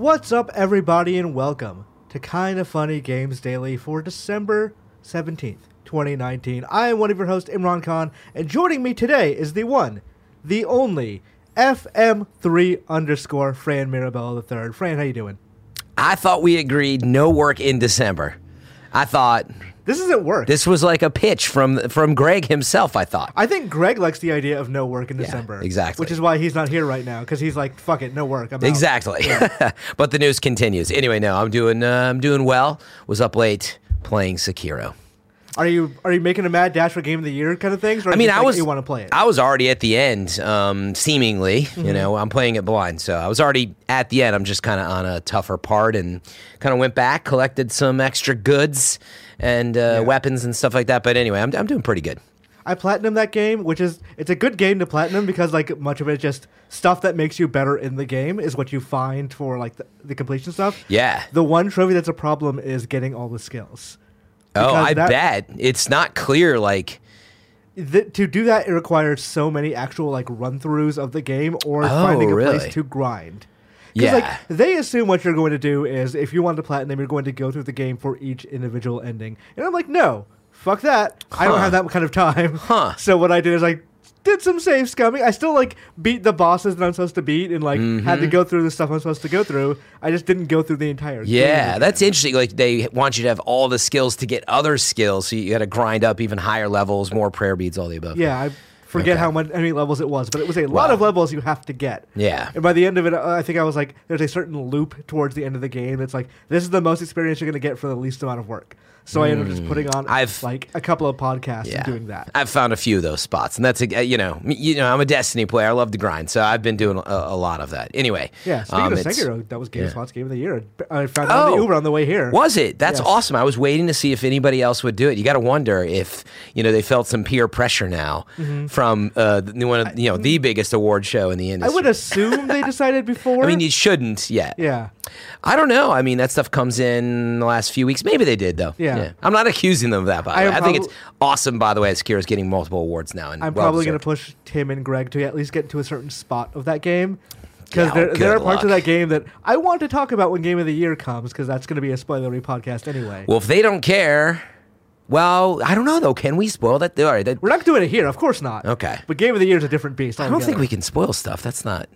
What's up, everybody, and welcome to Kinda Funny Games Daily for December 17th, 2019. I am one of your hosts, Imran Khan, and joining me today is the one, the only, FM3 underscore Fran Mirabella III. Fran, how you doing? I thought we agreed no work in December. I thought This isn't work. this was like a pitch from from Greg himself. I thought. I think Greg likes the idea of no work in December. exactly. Which is why he's not here right now, because he's like, fuck it, no work. I'm. Exactly. but the news continues. Anyway, no, I'm doing uh, I'm doing well. Was up late playing Sekiro. Are you are you making a mad dash for game of the year kind of things? Or I mean, I like, was you want to play it. I was already at the end, um, seemingly. Mm-hmm. You know, I'm playing it blind, so I was already at the end. I'm just kind of on a tougher part, and kind of went back, collected some extra goods and uh, weapons and stuff like that. But anyway, I'm I'm doing pretty good. I platinum that game, which is it's a good game to platinum because like much of it is just stuff that makes you better in the game is what you find for like the, the completion stuff. Yeah. The one trophy that's a problem is getting all the skills. Oh, I that- bet it's not clear. Like, to do that, it requires so many actual like run throughs of the game or oh, finding a Oh, really? place to grind. Yeah. like they assume what you're going to do is if you want to platinum, you're going to go through the game for each individual ending. And I'm like, no, fuck that. I don't have that kind of time. Huh. So what I did is I did some save scumming. I still like beat the bosses that I'm supposed to beat and like had to mm-hmm. go through the stuff I'm supposed to go through. I just didn't go through the entire game. yeah, that's interesting. Like, they want you to have all the skills to get other skills, so you got to grind up even higher levels, more prayer beads, all the above. Yeah, I forget Okay. how much many levels it was, but it was a lot of levels you have to get. Yeah. And by the end of it, I think I was like, there's a certain loop towards the end of the game that's like, this is the most experience you're going to get for the least amount of work. So I ended up just putting on Hmm. I've- like a couple of podcasts Yeah. and doing that. I've found a few of those spots, and that's a, you know, you know, I'm a Destiny player. I love to grind, so I've been doing a, a lot of that. Anyway, Yeah, speaking um, of Sekiro, that was GameSpot's yeah. Game of the Year. I found out Oh. the Uber on the way here. Was it? That's Yes. awesome. I was waiting to see if anybody else would do it. You got to wonder if you know they felt some peer pressure now from uh, the, one of you know the biggest award show in the industry. I would assume they decided before. I mean, you shouldn't yet. yeah. I don't know. I mean, that stuff comes in the last few weeks. Maybe they did though. Yeah. I'm not accusing them of that. By the I way, I think prob- it's awesome. By the way, Sekiro's getting multiple awards now, and I'm well probably going to push Tim and Greg to at least get to a certain spot of that game. Because Yeah, there, there are parts of that game that I want to talk about when Game of the Year comes, because that's going to be a spoilery podcast anyway. Well, if they don't care, well, I don't know though. Can we spoil that? All right. That, We're not doing it here, of course not. Okay. But Game of the Year is a different beast. I don't think we can spoil stuff. That's not.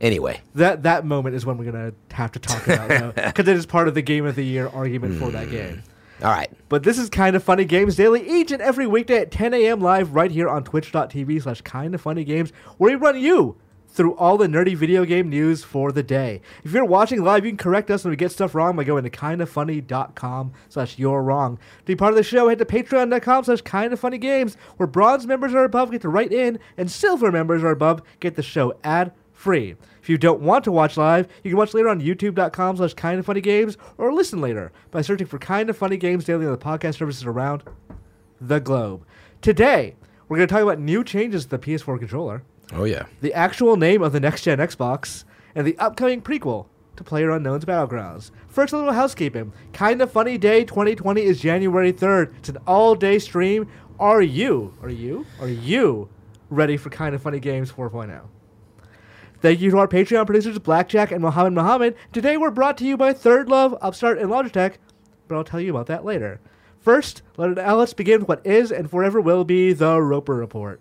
Anyway, That that moment is when we're gonna have to talk about though, because it is part of the Game of the Year argument for Hmm. that game. All right. But this is Kind of Funny Games Daily each and every weekday at 10 a.m. live right here on twitch.tv slash Kind of Funny Games, where we run you through all the nerdy video game news for the day. If you're watching live, you can correct us when we get stuff wrong by going to kindafunny.com slash you're wrong. To be part of the show, head to patreon.com slash kindafunnygames, where bronze members are above get to write in, and silver members are above get the show ad free. If you don't want to watch live, you can watch later on youtube.com slash kind of funny games or listen later by searching for kind of funny games daily on the podcast services around the globe. Today, we're going to talk about new changes to the PS4 controller, Oh yeah. the actual name of the next gen Xbox, and the upcoming prequel to PlayerUnknown's Battlegrounds. First, a little housekeeping. Kind of Funny Day 2020 is January 3rd. It's an all day stream. Are you, are you, are you ready for Kind of Funny Games 4.0? Thank you to our Patreon producers, Blackjack and Mohammed Mohammed. Today we're brought to you by ThirdLove, Upstart, and Logitech, but I'll tell you about that later. First, let, now let's begin with what is and forever will be the Roper Report.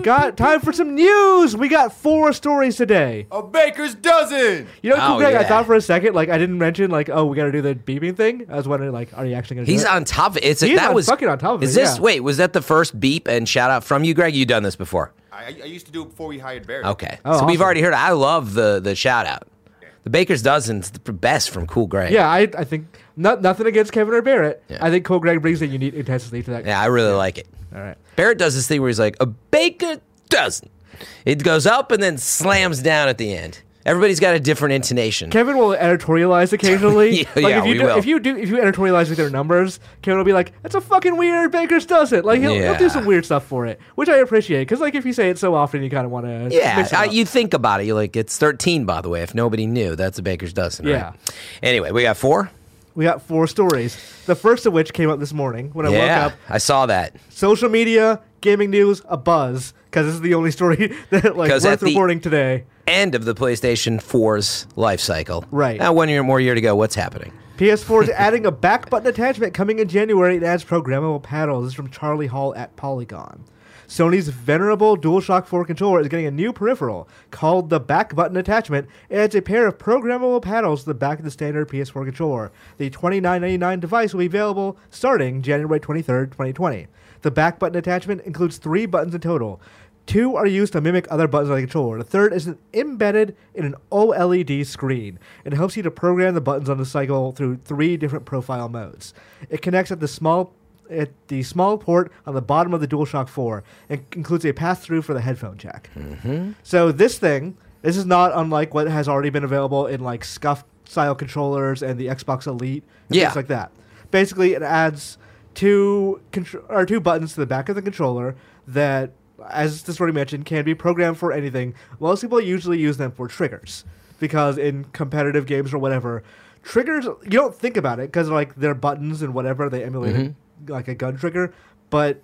Got time for some news. We got four stories today. A baker's dozen. You know, Oh, Greg, I thought for a second, like I didn't mention, like, oh, we got to do the beeping thing. I was wondering, like, are you actually going to? He's do it? on top of it. It's a, He that on- was fucking on top of Is it, this yeah. wait? Was that the first beep and shout out from you, Greg? You've done this before? I, I used to do it before we hired Barry. Okay, Oh, so we've already heard. it. I love the the shout out. The Baker's dozen's the best from Cool Greg. Yeah, I, I think not, nothing against Kevin or Barrett. Yeah. I think Cool Greg brings a unique intensity to that. yeah, I really like it. All right. Barrett does this thing where he's like a baker dozen. It goes up and then slams down at the end. Everybody's got a different intonation. Kevin will editorialize occasionally. Yeah, like yeah, if you we do, will. if you do if you editorialize with their numbers, Kevin will be like, "That's a fucking weird Baker's does it." Like he'll, he'll do some weird stuff for it, which I appreciate because like if you say it so often, you kind of want to Yeah, I, you think about it. You're like, it's 13, by the way. If nobody knew, that's a baker's dozen, right? Yeah. Anyway, we got four. we got four stories. The first of which came up this morning when I yeah, woke up. I saw that. Social media, gaming news, a buzz. Because this is the only story that like worth reporting today. End of the PlayStation 4's life cycle. Right. Now, one year more year to go. What's happening? PS4 is adding a back button attachment coming in January. It adds programmable paddles. This is from Charlie Hall at Polygon. Sony's venerable DualShock 4 controller is getting a new peripheral called the back button attachment. It adds a pair of programmable paddles to the back of the standard PS4 controller. The $29.99 device will be available starting January 23rd, 2020. The back button attachment includes three buttons in total. Two are used to mimic other buttons on the controller. The third is embedded in an OLED screen. It helps you to program the buttons on the cycle through three different profile modes. It connects at the small at the small port on the bottom of the DualShock 4 and includes a pass-through for the headphone jack. Mm-hmm. So this thing, this is not unlike what has already been available in like scuff style controllers and the Xbox Elite and Yeah. things like that. Basically, it adds two contr- or two buttons to the back of the controller that, as this already mentioned, can be programmed for anything. Most people usually use them for triggers because in competitive games or whatever, triggers you don't think about it because like they're buttons and whatever they emulate Mm-hmm. like a gun trigger, but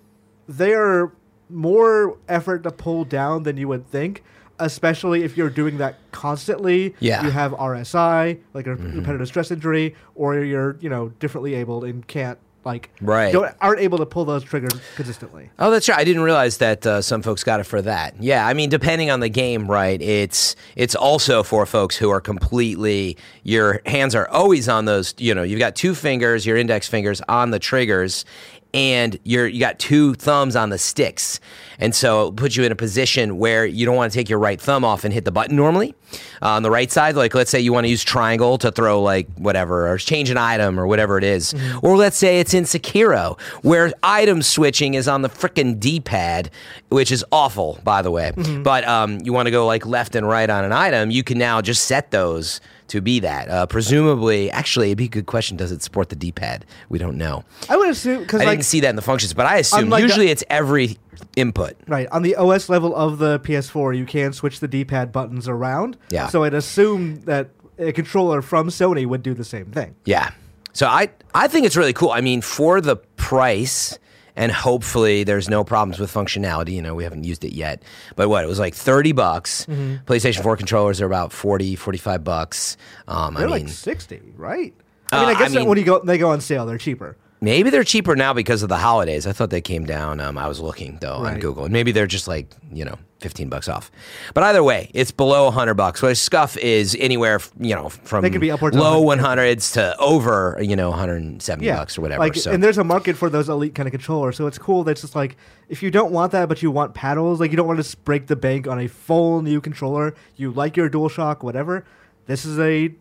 they are more effort to pull down than you would think. Especially if you're doing that constantly, Yeah. Mm-hmm. you have RSI, like a repetitive stress injury, or you're you know differently abled and can't like Right. don't, aren't able to pull those triggers consistently. Oh, that's right. I didn't realize that uh, some folks got it for that. Yeah, I mean, depending on the game, right? It's it's also for folks who are completely your hands are always on those. You know, you've got two fingers, your index fingers on the triggers, and you're you got two thumbs on the sticks, and so it puts you in a position where you don't want to take your right thumb off and hit the button normally uh, on the right side. Like, let's say you want to use triangle to throw like whatever or change an item or whatever it is. or let's say it's in Sekiro where item switching is on the frickin' D-pad, which is awful, by the way. But um, you want to go like left and right on an item, you can now just set those to be that. Uh, presumably, actually, it'd be a good question. Does it support the D-pad? We don't know. I would assume because I like didn't see that in the functions, but I assume Unlike usually it's every input. Right. On the OS level of the PS4, you can switch the D pad buttons around. Yeah. So I'd assume that a controller from Sony would do the same thing. Yeah. So I I think it's really cool. I mean, for the price and hopefully there's no problems with functionality. You know, we haven't used it yet. But what? It was like 30 bucks. Mm-hmm. PlayStation 4 controllers are about 40, 45 bucks. Um, They're mean, like 60, right? Uh, I mean, I I guess that mean- when you go, they go on sale, they're cheaper. maybe they're cheaper now because of the holidays. I thought they came down. Um, I was looking though on Google, and maybe they're just like you know 15 bucks off. But either way, it's below 100 bucks. Whereas Scuff is anywhere you know from They could be upwards low 100. 100s to over you know 170 Yeah. bucks or whatever. Like, so and there's a market for those elite kind of controllers. So it's cool that it's just like, if you don't want that, but you want paddles, like you don't want to break the bank on a full new controller, you like your DualShock, whatever, this is a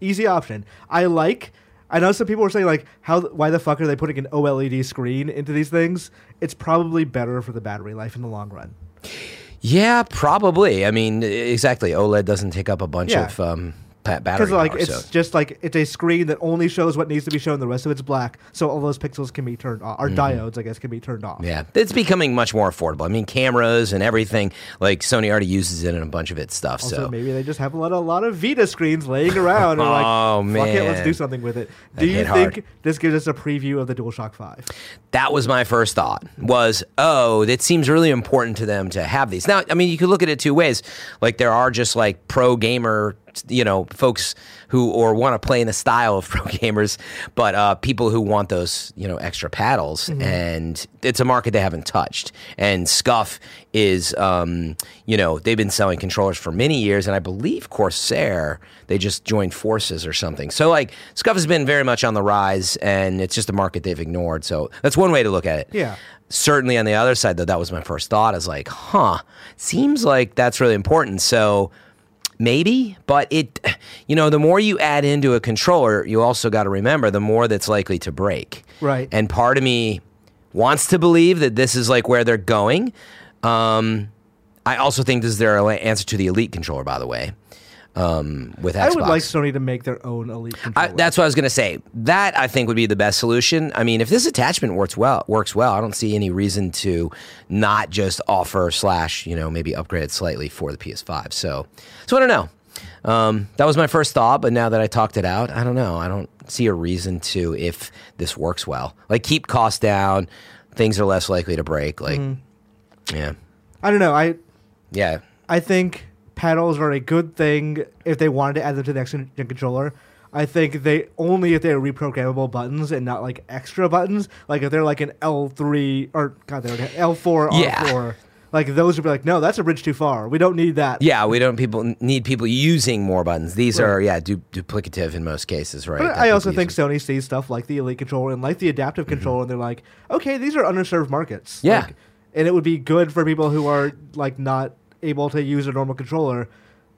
easy option. I like. I know some people are saying like, how, why the fuck are they putting an OLED screen into these things? It's probably better for the battery life in the long run. Yeah, probably. I mean, exactly. OLED doesn't take up a bunch Yeah. of um, battery Because like power. it's so. just like it's a screen that only shows what needs to be shown. The rest of it's black, so all those pixels can be turned off. Or diodes, I guess, can be turned off. Mm-hmm. Yeah, it's becoming much more affordable. I mean, cameras and everything. Like Sony already uses it in a bunch of its stuff. Also, so maybe they just have a lot, a lot of Vita screens laying around. and like, Oh, fuck it, let's do something with it. That Do you think hard. this gives us a preview of the DualShock Five? that was my first thought. Was oh, it seems really important to them to have these. Now, I mean, you could look at it two ways. Like there are just like pro gamer, you know, folks who or want to play in the style of pro gamers, but uh, people who want those, you know, extra paddles, and it's a market they haven't touched. And Scuff is, um, you know, they've been selling controllers for many years, and I believe Corsair they just joined forces or something. So like Scuff has been very much on the rise, and it's just a market they've ignored. So that's one way to look at it. Yeah. Certainly on the other side, though, that was my first thought. Is like, huh, seems like that's really important. So maybe, but it, you know, the more you add into a controller, you also got to remember the more that's likely to break. Right. And part of me wants to believe that this is like where they're going. Um, I also think this is their answer to the Elite controller, by the way. Um, with Xbox. I would like Sony to make their own Elite I, controller. that's what I was going to say. That I think would be the best solution. I mean, if this attachment works well, works well, I don't see any reason to not just offer slash you know maybe upgrade it slightly for the PS5. So, so I don't know. Um, that was my first thought, but now that I talked it out, I don't know. I don't see a reason to if this works well. Like keep costs down, things are less likely to break. Like, yeah. I don't know. I Yeah. I think paddles are a good thing if they wanted to add them to the next gen controller. I think they only if they're reprogrammable buttons and not like extra buttons. Like if they're like an L three or God, they're L four R four. Like those would be like, no, that's a bridge too far. We don't need that. Yeah, we don't people need people using more buttons. These Right. are yeah du- duplicative in most cases, right? But that I also think. Sony sees stuff like the Elite controller and like the adaptive mm-hmm. controller, and they're like, okay, these are underserved markets. Yeah. Like, and it would be good for people who are like not able to use a normal controller.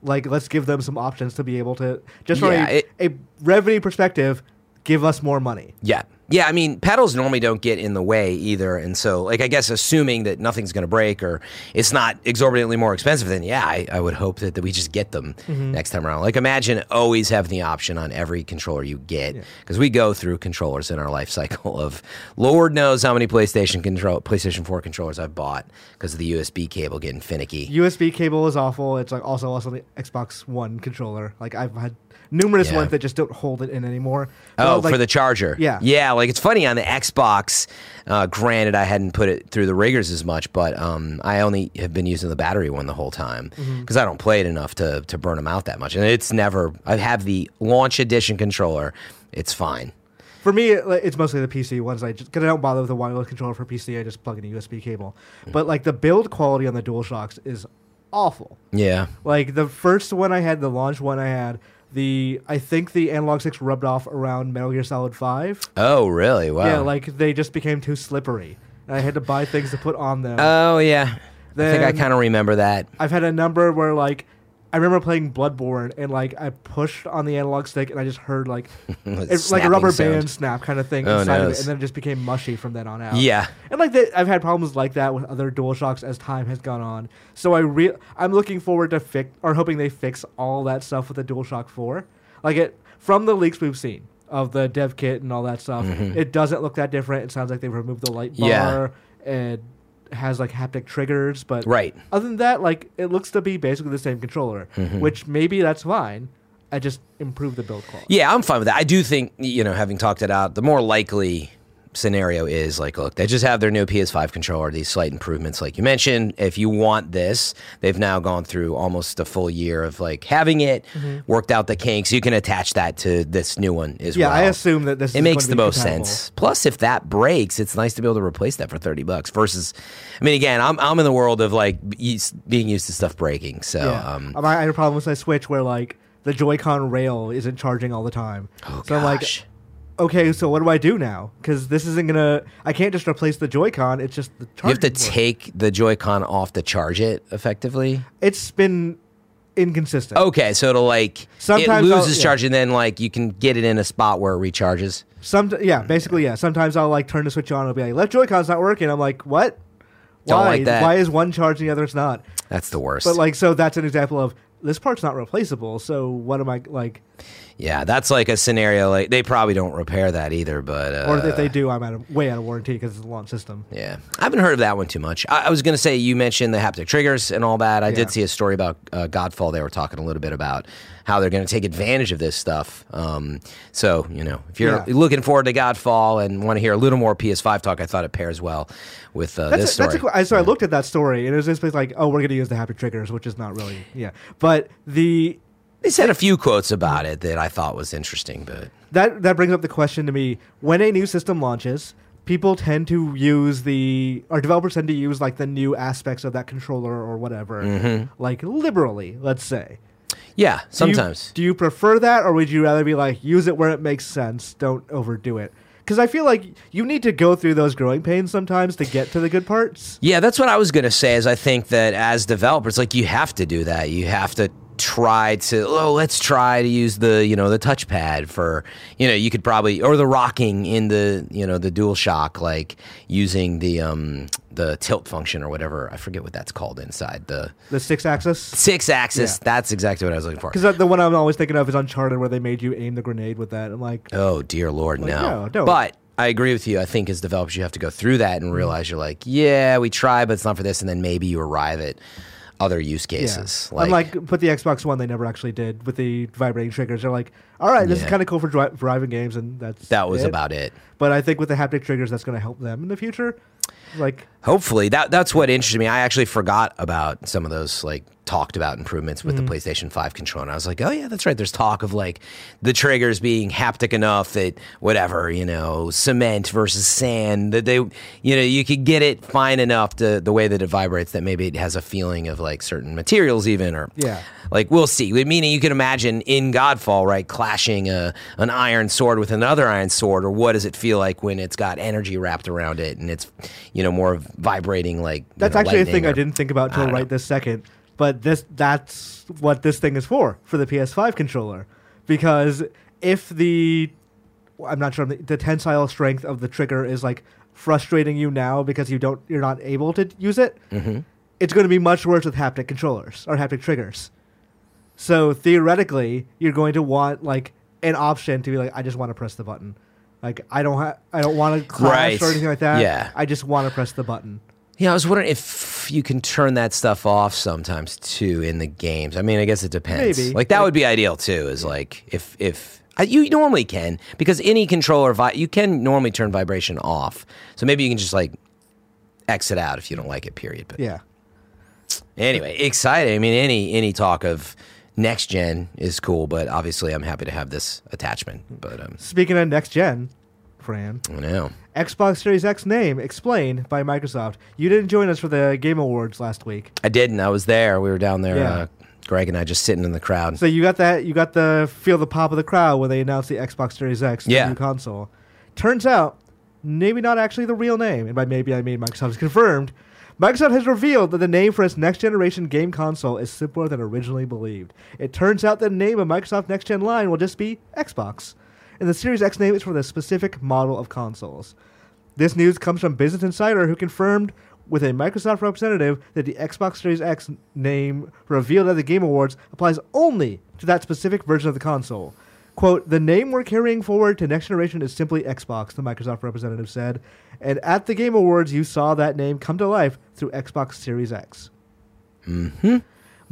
Like, let's give them some options to be able to just from a, it- a revenue perspective, give us more money. Yeah. Yeah, I mean, pedals normally don't get in the way either. And so, like, I guess assuming that nothing's going to break or it's not exorbitantly more expensive, then yeah, I, I would hope that, that we just get them Mm-hmm. next time around. Like, imagine always having the option on every controller you get because we go through controllers in our life cycle of Lord knows how many PlayStation control, PlayStation 4 controllers I've bought because of the USB cable getting finicky. USB cable is awful. It's like also also the Xbox One controller. Like I've had numerous Yeah. ones that just don't hold it in anymore. Oh, like, for the charger. Yeah. Yeah, like it's funny on the Xbox. Uh, granted, I hadn't put it through the riggers as much, but um, I only have been using the battery one the whole time because Mm-hmm. I don't play it enough to, to burn them out that much. And it's never, I have the launch edition controller. It's fine. For me, it's mostly the PC ones. I just because I don't bother with the wireless controller for PC. I just plug in a USB cable. But like the build quality on the DualShocks is awful. Yeah. Like the first one I had, the launch one I had, the I think the analog sticks rubbed off around Metal Gear Solid Five. Oh, really? Wow. Yeah, like they just became too slippery, and I had to buy things to put on them. oh, yeah. I think I kind of remember that. I've had a number where like I remember playing Bloodborne and like I pushed on the analog stick and I just heard like it's like a rubber sound. band snap kind of thing Oh, inside of it, and then it just became mushy from then on out. Yeah. and like that, I've had problems like that with other DualShocks as time has gone on. So I re- I'm looking forward to fix or hoping they fix all that stuff with the DualShock Four. Like it from the leaks we've seen of the dev kit and all that stuff, it doesn't look that different. It sounds like they've removed the light bar Mm-hmm. Yeah. and has like haptic triggers, but Right. other than that, like it looks to be basically the same controller, Mm-hmm. which maybe that's fine. I just improve the build quality. Yeah, I'm fine with that. I do think, you know, having talked it out, the more likely scenario is like, look, they just have their new PS5 controller, these slight improvements, like you mentioned. If you want this, they've now gone through almost a full year of like having it, worked out the kinks. You can attach that to this new one as Yeah, well. Yeah, I assume that this it makes the most compatible. sense. Plus, if that breaks, it's nice to be able to replace that for thirty bucks. Versus, I mean, again, I'm I'm in the world of like being used to stuff breaking. So, Yeah. um, I had a problem with my Switch where like the Joy-Con rail isn't charging all the time. oh so I'm like, gosh. Okay, so what do I do now? Because this isn't gonna. I can't just replace the Joy-Con. It's just the you have to port. take the Joy-Con off to charge it effectively. It's been inconsistent. Okay, so it'll like Sometimes it loses yeah. charge, and then like you can get it in a spot where it recharges. Some yeah, basically yeah. Sometimes I'll like turn the switch on. I'll be like left Joy-Con's not working. I'm like, what? Don't Why? like that. Why is one charging the other it's not? That's the worst. But like, so that's an example of this part's not replaceable. So what am I like? Yeah, that's like a scenario. Like they probably don't repair that either. But uh, Or if they do, I'm out of way out of warranty because it's a launch system. Yeah, I haven't heard of that one too much. I, I was going to say you mentioned the haptic triggers and all that. I Yeah. did see a story about uh, Godfall. They were talking a little bit about how they're going to take advantage of this stuff. Um, so you know, if you're Yeah. looking forward to Godfall and want to hear a little more PS5 talk, I thought it pairs well with uh, That's this a, story. that's a, cool- I, so I looked at that story and it was just like, oh, we're going to use the haptic triggers, which is not really yeah. But the they said a few quotes about it that I thought was interesting, but that that brings up the question to me: when a new system launches, people tend to use the or developers tend to use like the new aspects of that controller or whatever, Mm-hmm. like liberally. Let's say. yeah, Do you- sometimes. do you prefer that, or would you rather be like use it where it makes sense? Don't overdo it. Because I feel like you need to go through those growing pains sometimes to get to the good parts. Yeah, that's what I was going to say. Is I think that as developers, like you have to do that. You have to try to oh let's try to use the you know the touchpad for you know you could probably or the rocking in the you know the dual shock like using the um the tilt function or whatever i forget what that's called inside the The Sixaxis. six axis Yeah. that's exactly what i was looking for Because the one I'm always thinking of is Uncharted, where they made you aim the grenade with that. I'm like, Oh dear lord, Like, no. no, don't. But I agree with you. I think as developers, you have to go through that Mm-hmm. and realize you're like, yeah, we try, but it's not for this, and then maybe you arrive at other use cases. yeah. cases. Unlike put the Xbox One, they never actually did with the vibrating triggers. They're like, all right, this Yeah. is kind of cool for dri- driving games, and that's that was it. about it. But I think with the haptic triggers, that's going to help them in the future. Like, Hopefully, that that's what interested me. I actually forgot about some of those like talked about improvements with the mm. PlayStation 5 controller. I was like, oh yeah, that's right. There's talk of like the triggers being haptic enough that whatever, you know, cement versus sand that they you know, you could get it fine enough to the way that it vibrates that maybe it has a feeling of like certain materials even or Yeah. like we'll see. Meaning you can imagine in Godfall, right, clashing a an iron sword with another iron sword, or what does it feel like when it's got energy wrapped around it and it's you know more vibrating like that's know, actually a thing lightning I didn't think about till right know. this second. But this that's what this thing is for for the PS5 controller, because if the I'm not sure the, the tensile strength of the trigger is like frustrating you now because you don't you're not able to use it. Mm-hmm. It's going to be much worse with haptic controllers or haptic triggers. So theoretically, you're going to want like an option to be like, I just want to press the button. Like I don't have, I don't want to clash Right. or anything like that. Yeah. I just want to press the button. Yeah, I was wondering if you can turn that stuff off sometimes too in the games. I mean, I guess it depends. Maybe. Like that Like- would be ideal too. Is like if if you normally can because any controller vi- you can normally turn vibration off. So maybe you can just like exit out if you don't like it. Period. But Yeah. anyway, exciting. I mean, any any talk of next gen is cool, but obviously I'm happy to have this attachment. But um, Speaking of next gen, Fran, I know. Xbox Series X name explained by Microsoft. You didn't join us for the Game Awards last week, I didn't. I was there. We were down there. Yeah. Uh, Greg and I just sitting in the crowd. so you got that. You got the feel the pop of the crowd when they announced the Xbox Series X, Yeah. new console. Turns out, maybe not actually the real name, and by maybe I mean Microsoft has confirmed. Microsoft has revealed that the name for its next generation game console is simpler than originally believed. It turns out the name of Microsoft Next Gen line will just be Xbox, and the Series X name is for the specific model of consoles. This news comes from Business Insider, who confirmed with a Microsoft representative that the Xbox Series X name revealed at the Game Awards applies only to that specific version of the console. Quote, the name we're carrying forward to next generation is simply Xbox, the Microsoft representative said. And at the Game Awards, you saw that name come to life through Xbox Series X. Mm-hmm.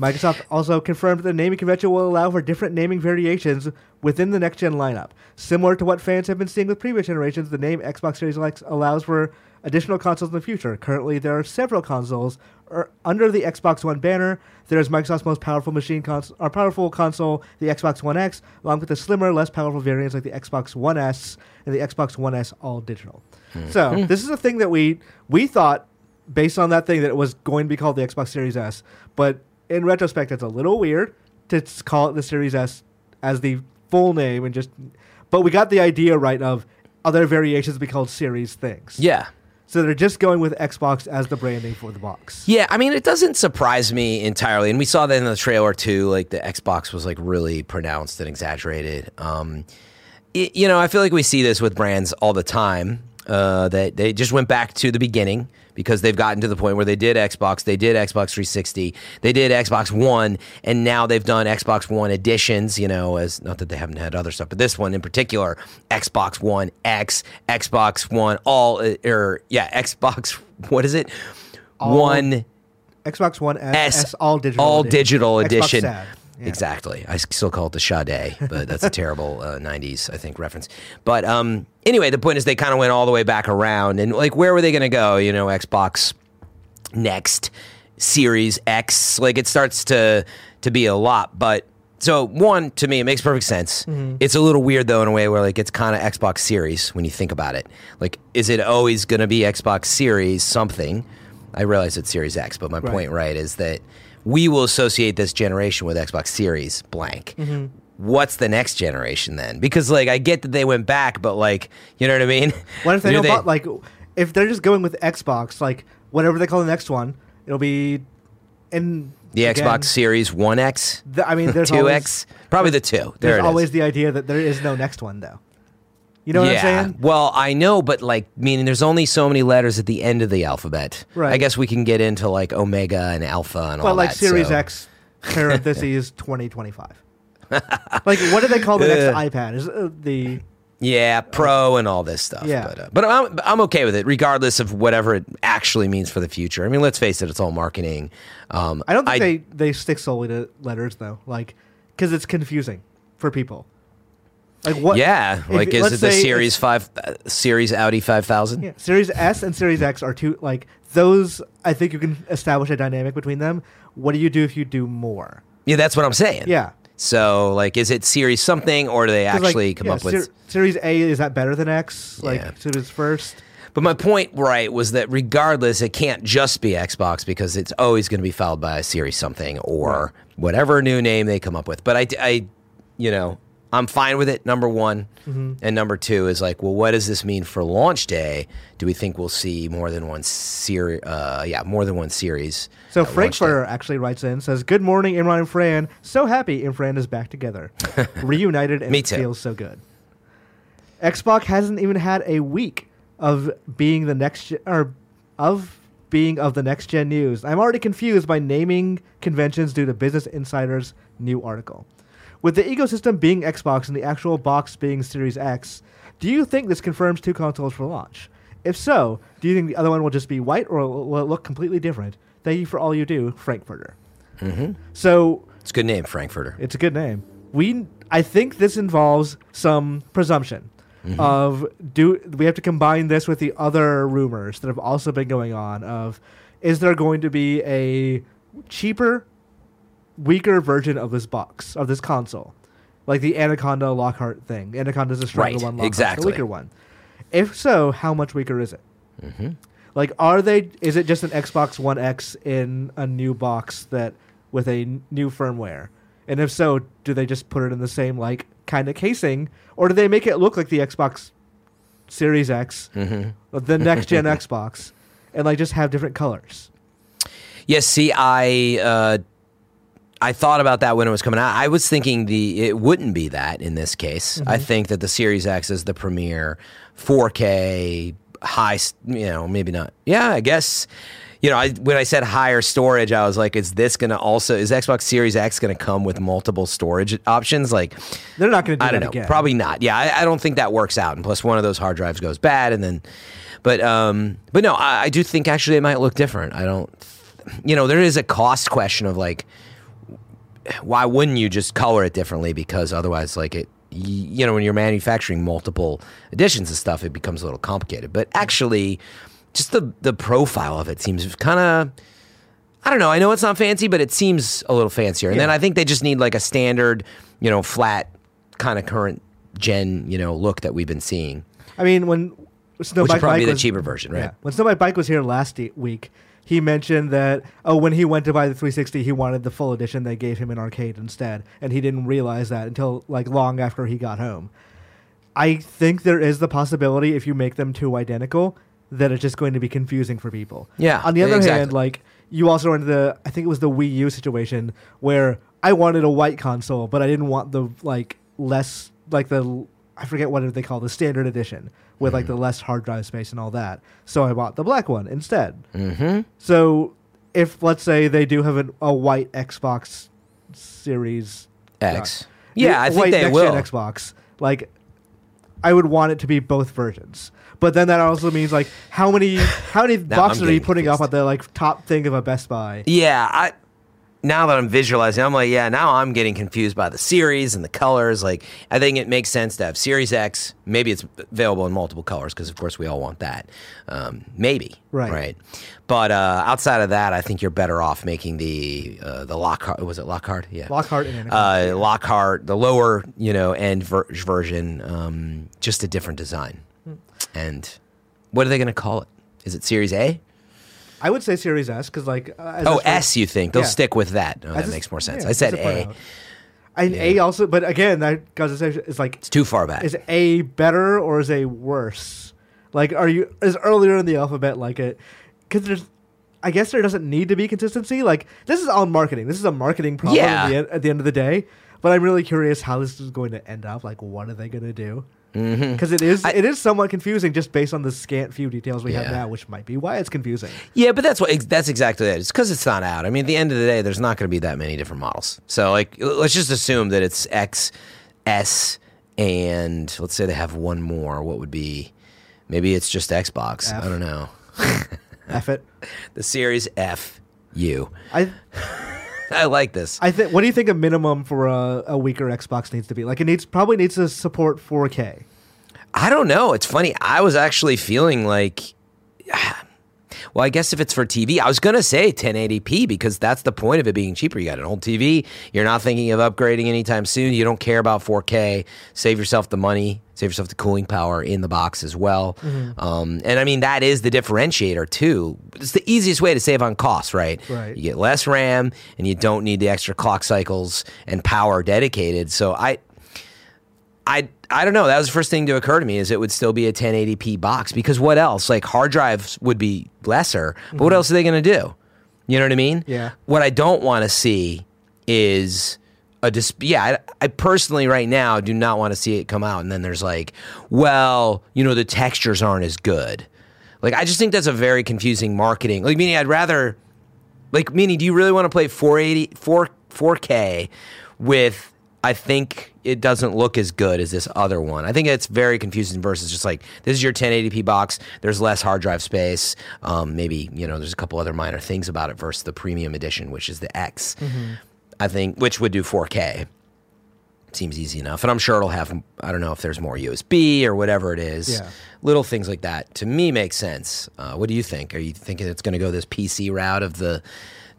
Microsoft also confirmed that the naming convention will allow for different naming variations within the next gen lineup. Similar to what fans have been seeing with previous generations, the name Xbox Series X allows for additional consoles in the future. Currently, there are several consoles er, under the Xbox One banner. There is Microsoft's most powerful machine cons- or powerful console, the Xbox One X, along with the slimmer, less powerful variants like the Xbox One S and the Xbox One S All Digital. So this is a thing that we we thought based on that thing that it was going to be called the Xbox Series S. But in retrospect, it's a little weird to call it the Series S as the full name and just. But we got the idea right of other variations be called Series things. Yeah. So they're just going with Xbox as the branding for the box. Yeah, I mean, it doesn't surprise me entirely, and we saw that in the trailer too. Like the Xbox was like really pronounced and exaggerated. Um, y- you know, I feel like we see this with brands all the time. Uh, that they just went back to the beginning because they've gotten to the point where they did Xbox, they did Xbox 360, they did Xbox One, and now they've done Xbox One editions. You know, as not that they haven't had other stuff, but this one in particular, Xbox One X, Xbox One All, uh, or yeah, Xbox. What is it? All- One Xbox One S, S, all digital all edition. digital edition. Yeah. Exactly. I still call it the Sade, but that's a terrible uh, '90s, I think, reference. But um, anyway, the point is they kind of went all the way back around, and like, where were they going to go? You know, Xbox next, Series X. Like, it starts to to be a lot, but. So one to me, it makes perfect sense. Mm-hmm. It's a little weird though in a way where like it's kind of Xbox Series when you think about it. Like, is it always going to be Xbox Series something? I realize it's Series X, but my Right. point right is that we will associate this generation with Xbox Series blank. Mm-hmm. What's the next generation then? Because like I get that they went back, but like you know what I mean? What if they Do don't like if they're just going with Xbox, like whatever they call the next one, it'll be in the again, Xbox Series One X, The, I mean, there's Two X, probably the two. There There's it is. always the idea that there is no next one, though. You know what yeah. I'm saying? Well, I know, but like, meaning there's only so many letters at the end of the alphabet. Right. I guess we can get into like Omega and Alpha and all But like that. Series so- X parentheses 2025. like, what do they call the next iPad? Is uh, the Yeah, pro and all this stuff. Yeah. But, uh, but I'm, I'm okay with it, regardless of whatever it actually means for the future. I mean, let's face it, it's all marketing. Um, I don't think they they stick solely to letters though, like because it's confusing for people. Like what? yeah, like is it the Series Five, uh, Series Audi Five Thousand? Yeah, Series S and Series X are two like those. I think you can establish a dynamic between them. What do you do if you do more? Yeah, that's what I'm saying. Yeah. So, like, is it Series something, or do they 'Cause, like, actually come yeah, up with? Ser- Series A is that better than X? Like Yeah. to its first. But my point, right, was that regardless, it can't just be Xbox because it's always going to be followed by a Series something or whatever new name they come up with. But I, I you know, I'm fine with it. Number one, Mm-hmm. and number two is like, well, what does this mean for launch day? Do we think we'll see more than one series? Uh, yeah, more than one series. So? Frankfurter actually writes in says, "Good morning, Imran and Fran. So happy Imran is back together, reunited, and Me it too. feels so good." Xbox hasn't even had a week of being the next gen, or of being of the next gen news. I'm already confused by naming conventions due to Business Insider's new article. With the ecosystem being Xbox and the actual box being Series X, do you think this confirms two consoles for launch? If so, do you think the other one will just be white or will it look completely different? Thank you for all you do, Frankfurter. Mm-hmm. So It's a good name, Frankfurter. it's a good name. We, I think this involves some presumption of do we have to combine this with the other rumors that have also been going on of is there going to be a cheaper, weaker version of this box of this console, like the Anaconda Lockhart thing. Anaconda's a stronger Right, one, Lockhart's exactly. the weaker one. If so, how much weaker is it? Like, are they? Is it just an Xbox One X in a new box that with a n- new firmware? And if so, do they just put it in the same like kind of casing, or do they make it look like the Xbox Series X, the next gen Xbox, and like just have different colors? Yes, see, I uh, I thought about that when it was coming out. I was thinking the it wouldn't be that in this case. I think that the Series X is the premier 4K high. You know, maybe not. Yeah, I guess. You know, I, when I said higher storage, I was like, "Is this going to also is Xbox Series X going to come with multiple storage options?" Like, They're not going to do I don't that know. again. Probably not. Yeah, I, I don't think that works out. And plus, one of those hard drives goes bad, and then, but um, but no, I, I do think actually it might look different. I don't, you know, there is a cost question of like, why wouldn't you just color it differently? Because otherwise, like it, you know, when you're manufacturing multiple editions of stuff, it becomes a little complicated. But actually, just the the profile of it seems kind of. I don't know. I know it's not fancy, but it seems a little fancier. And then I think they just need like a standard, you know, flat kind of current gen, you know, look that we've been seeing. I mean, when Snowbike Which would probably Mike be the cheaper version, right? Yeah. When Snowbike Mike was here last week, he mentioned that oh, when he went to buy the 360, he wanted the full edition. They gave him an arcade instead, and he didn't realize that until like long after he got home. I think there is the possibility if you make them too identical that it's just going to be confusing for people. Yeah, On the other hand, like you also into the I think it was the Wii U situation where I wanted a white console, but I didn't want the like less like the I forget what they call the standard edition with like the less hard drive space and all that. So I bought the black one instead. Mm-hmm. So if let's say they do have an, a white Xbox Series X. uh, Yeah, I think they will. Xbox, like I would want it to be both versions. But then that also means like how many how many boxes are you putting up at the like top thing of a Best Buy? Yeah, I now that I'm visualizing, I'm like, yeah, now I'm getting confused by the series and the colors. Like, I think it makes sense to have Series X. Maybe it's available in multiple colors because, of course, we all want that. Um, maybe, Right. right. But uh, outside of that, I think you're better off making the uh, the Lockhart. Was it Lockhart? Yeah, Lockhart and uh, Lockhart, the lower you know end ver- version, um, just a different design. Hmm. And what are they going to call it? Is it Series A? I would say Series S because like uh, as Oh, S. You think they'll Yeah. stick with that? Oh, that makes more sense. yeah, I said A. out. And A also, but again, that goes to say is like It's too far back. is A better or is A worse? Like, are you is earlier in the alphabet like it? Because there's, I guess there doesn't need to be consistency. Like this is all marketing. This is a marketing problem Yeah. at, the end, at the end of the day. But I'm really curious how this is going to end up. Like, what are they going to do? Mm-hmm. Because it is I- it is somewhat confusing just based on the scant few details we have now, which might be why it's confusing. yeah, but that's what that's exactly it. It's because it's not out. I mean, at the end of the day, there's not going to be that many different models. So, like, let's just assume that it's X, S, and let's say they have one more. What would be? Maybe it's just Xbox. F. I don't know. F it. The Series F U. I I like this. I think. What do you think a minimum for a, a weaker Xbox needs to be? Like it needs probably needs to support 4K. I don't know. It's funny. I was actually feeling like, well, I guess if it's for TV, I was going to say 1080p because that's the point of it being cheaper. You got an old TV. You're not thinking of upgrading anytime soon. You don't care about 4K. Save yourself the money. Save yourself the cooling power in the box as well. Um, and I mean, that is the differentiator too. It's the easiest way to save on costs, right? Right. You get less RAM and you don't need the extra clock cycles and power dedicated. So I, I I don't know. That was the first thing to occur to me is it would still be a 1080p box because what else? Like hard drives would be lesser, but what else are they going to do? You know what I mean? Yeah. What I don't want to see is a dis- yeah. I, I personally right now do not want to see it come out and then there's like, well, you know, the textures aren't as good. Like I just think that's a very confusing marketing. Like meaning I'd rather like meaning do you really want to play 480 4 4K with I think it doesn't look as good as this other one. I think it's very confusing versus just like this is your 1080p box. There's less hard drive space. Um, maybe you know there's a couple other minor things about it versus the premium edition, which is the X. I think which would do 4K. Seems easy enough, and I'm sure it'll have. I don't know if there's more USB or whatever it is. Yeah. Little things like that to me make sense. Uh, what do you think? Are you thinking it's going to go this PC route of the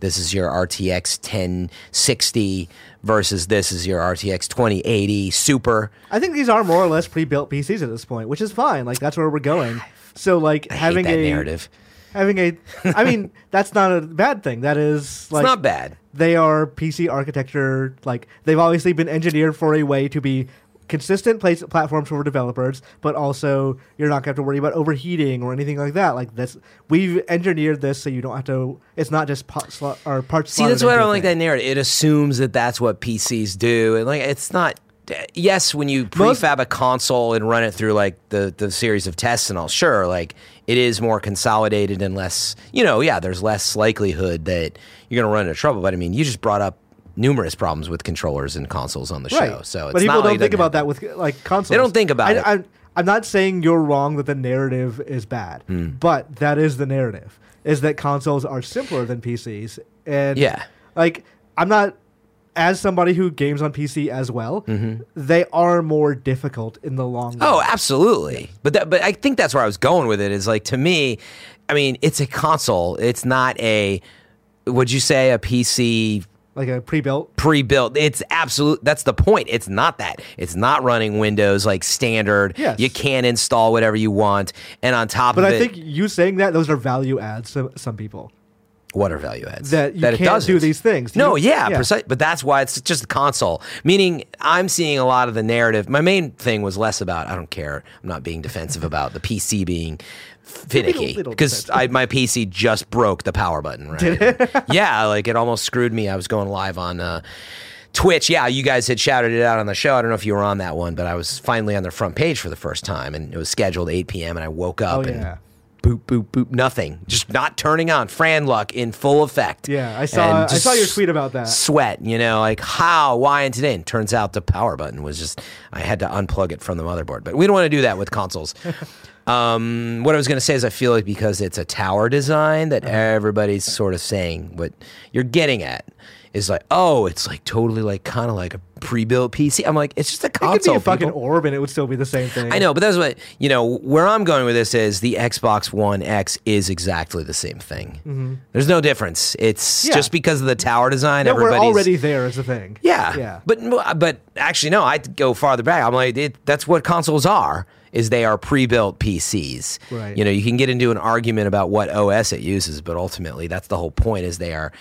this is your RTX 1060 versus this is your RTX 2080 Super? I think these are more or less pre-built PCs at this point, which is fine. Like that's where we're going. So like I having a narrative. Having a I mean that's not a bad thing. That is like it's not bad. they are PC architecture. Like they've obviously been engineered for a way to be consistent place, platforms for developers, but also you're not going to have to worry about overheating or anything like that. Like this, we've engineered this so you don't have to. It's not just pot slot or parts. See, that's why I don't like that narrative. It assumes that that's what PCs do, and like it's not. Yes, when you prefab a console and run it through like the the series of tests and all, sure, like it is more consolidated and less. You know, yeah, there's less likelihood that you're going to run into trouble. But I mean, you just brought up numerous problems with controllers and consoles on the right. show, so it's but people don't think about that with like consoles. They don't think about I, it. I, I'm not saying you're wrong that the narrative is bad, Hmm. but that is the narrative: is that consoles are simpler than PCs, and Yeah. like I'm not. As somebody who games on PC as well, they are more difficult in the long run. Mm-hmm. Oh, absolutely. But that, but I think that's where I was going with it. Is like to me, I mean, it's a console. It's not a. Would you say a PC like a pre-built. pre-built. It's absolute. That's the point. It's not that. It's not running Windows like standard. Yes. You can install whatever you want, and on top But of I it, but i think you saying that those are value adds to some people. What are value adds That you it can't doesn't. do these things. No, You- yeah, yeah. precise. But that's why it's just a console. Meaning, I'm seeing a lot of the narrative. My main thing was less about. I don't care. I'm not being defensive about the PC being finicky because my PC just broke the power button. Right? yeah, like it almost screwed me. I was going live on. Uh, Twitch, yeah, you guys had shouted it out on the show. I don't know if you were on that one, but I was finally on their front page for the first time, and it was scheduled 8 p.m. And I woke up Oh, and yeah. Boop boop boop, nothing, just not turning on. Fran luck in full effect. Yeah, I saw. I saw your tweet about that. Sweat, you know, like how, why, and today. And turns out the power button was just I had to unplug it from the motherboard. But we don't want to do that with consoles. Um, what I was going to say is, I feel like because it's a tower design that Uh-huh. everybody's sort of saying what you're getting at is like, oh, it's like totally like kind of like a pre-built PC. I'm like, it's just a It could be console. a fucking orb, and it would still be the same thing. I know, but that's what you know. Where I'm going with this is the Xbox One X is exactly the same thing. There's no difference. It's Mm-hmm. Yeah. just because of the tower design. No, we're everybody's already there as a thing. yeah, yeah. But but actually, no. I'd go farther back. I'm like, it, that's what consoles are. Is they are pre-built PCs. Right. You know, you can get into an argument about what OS it uses, but ultimately, that's the whole point. Is they are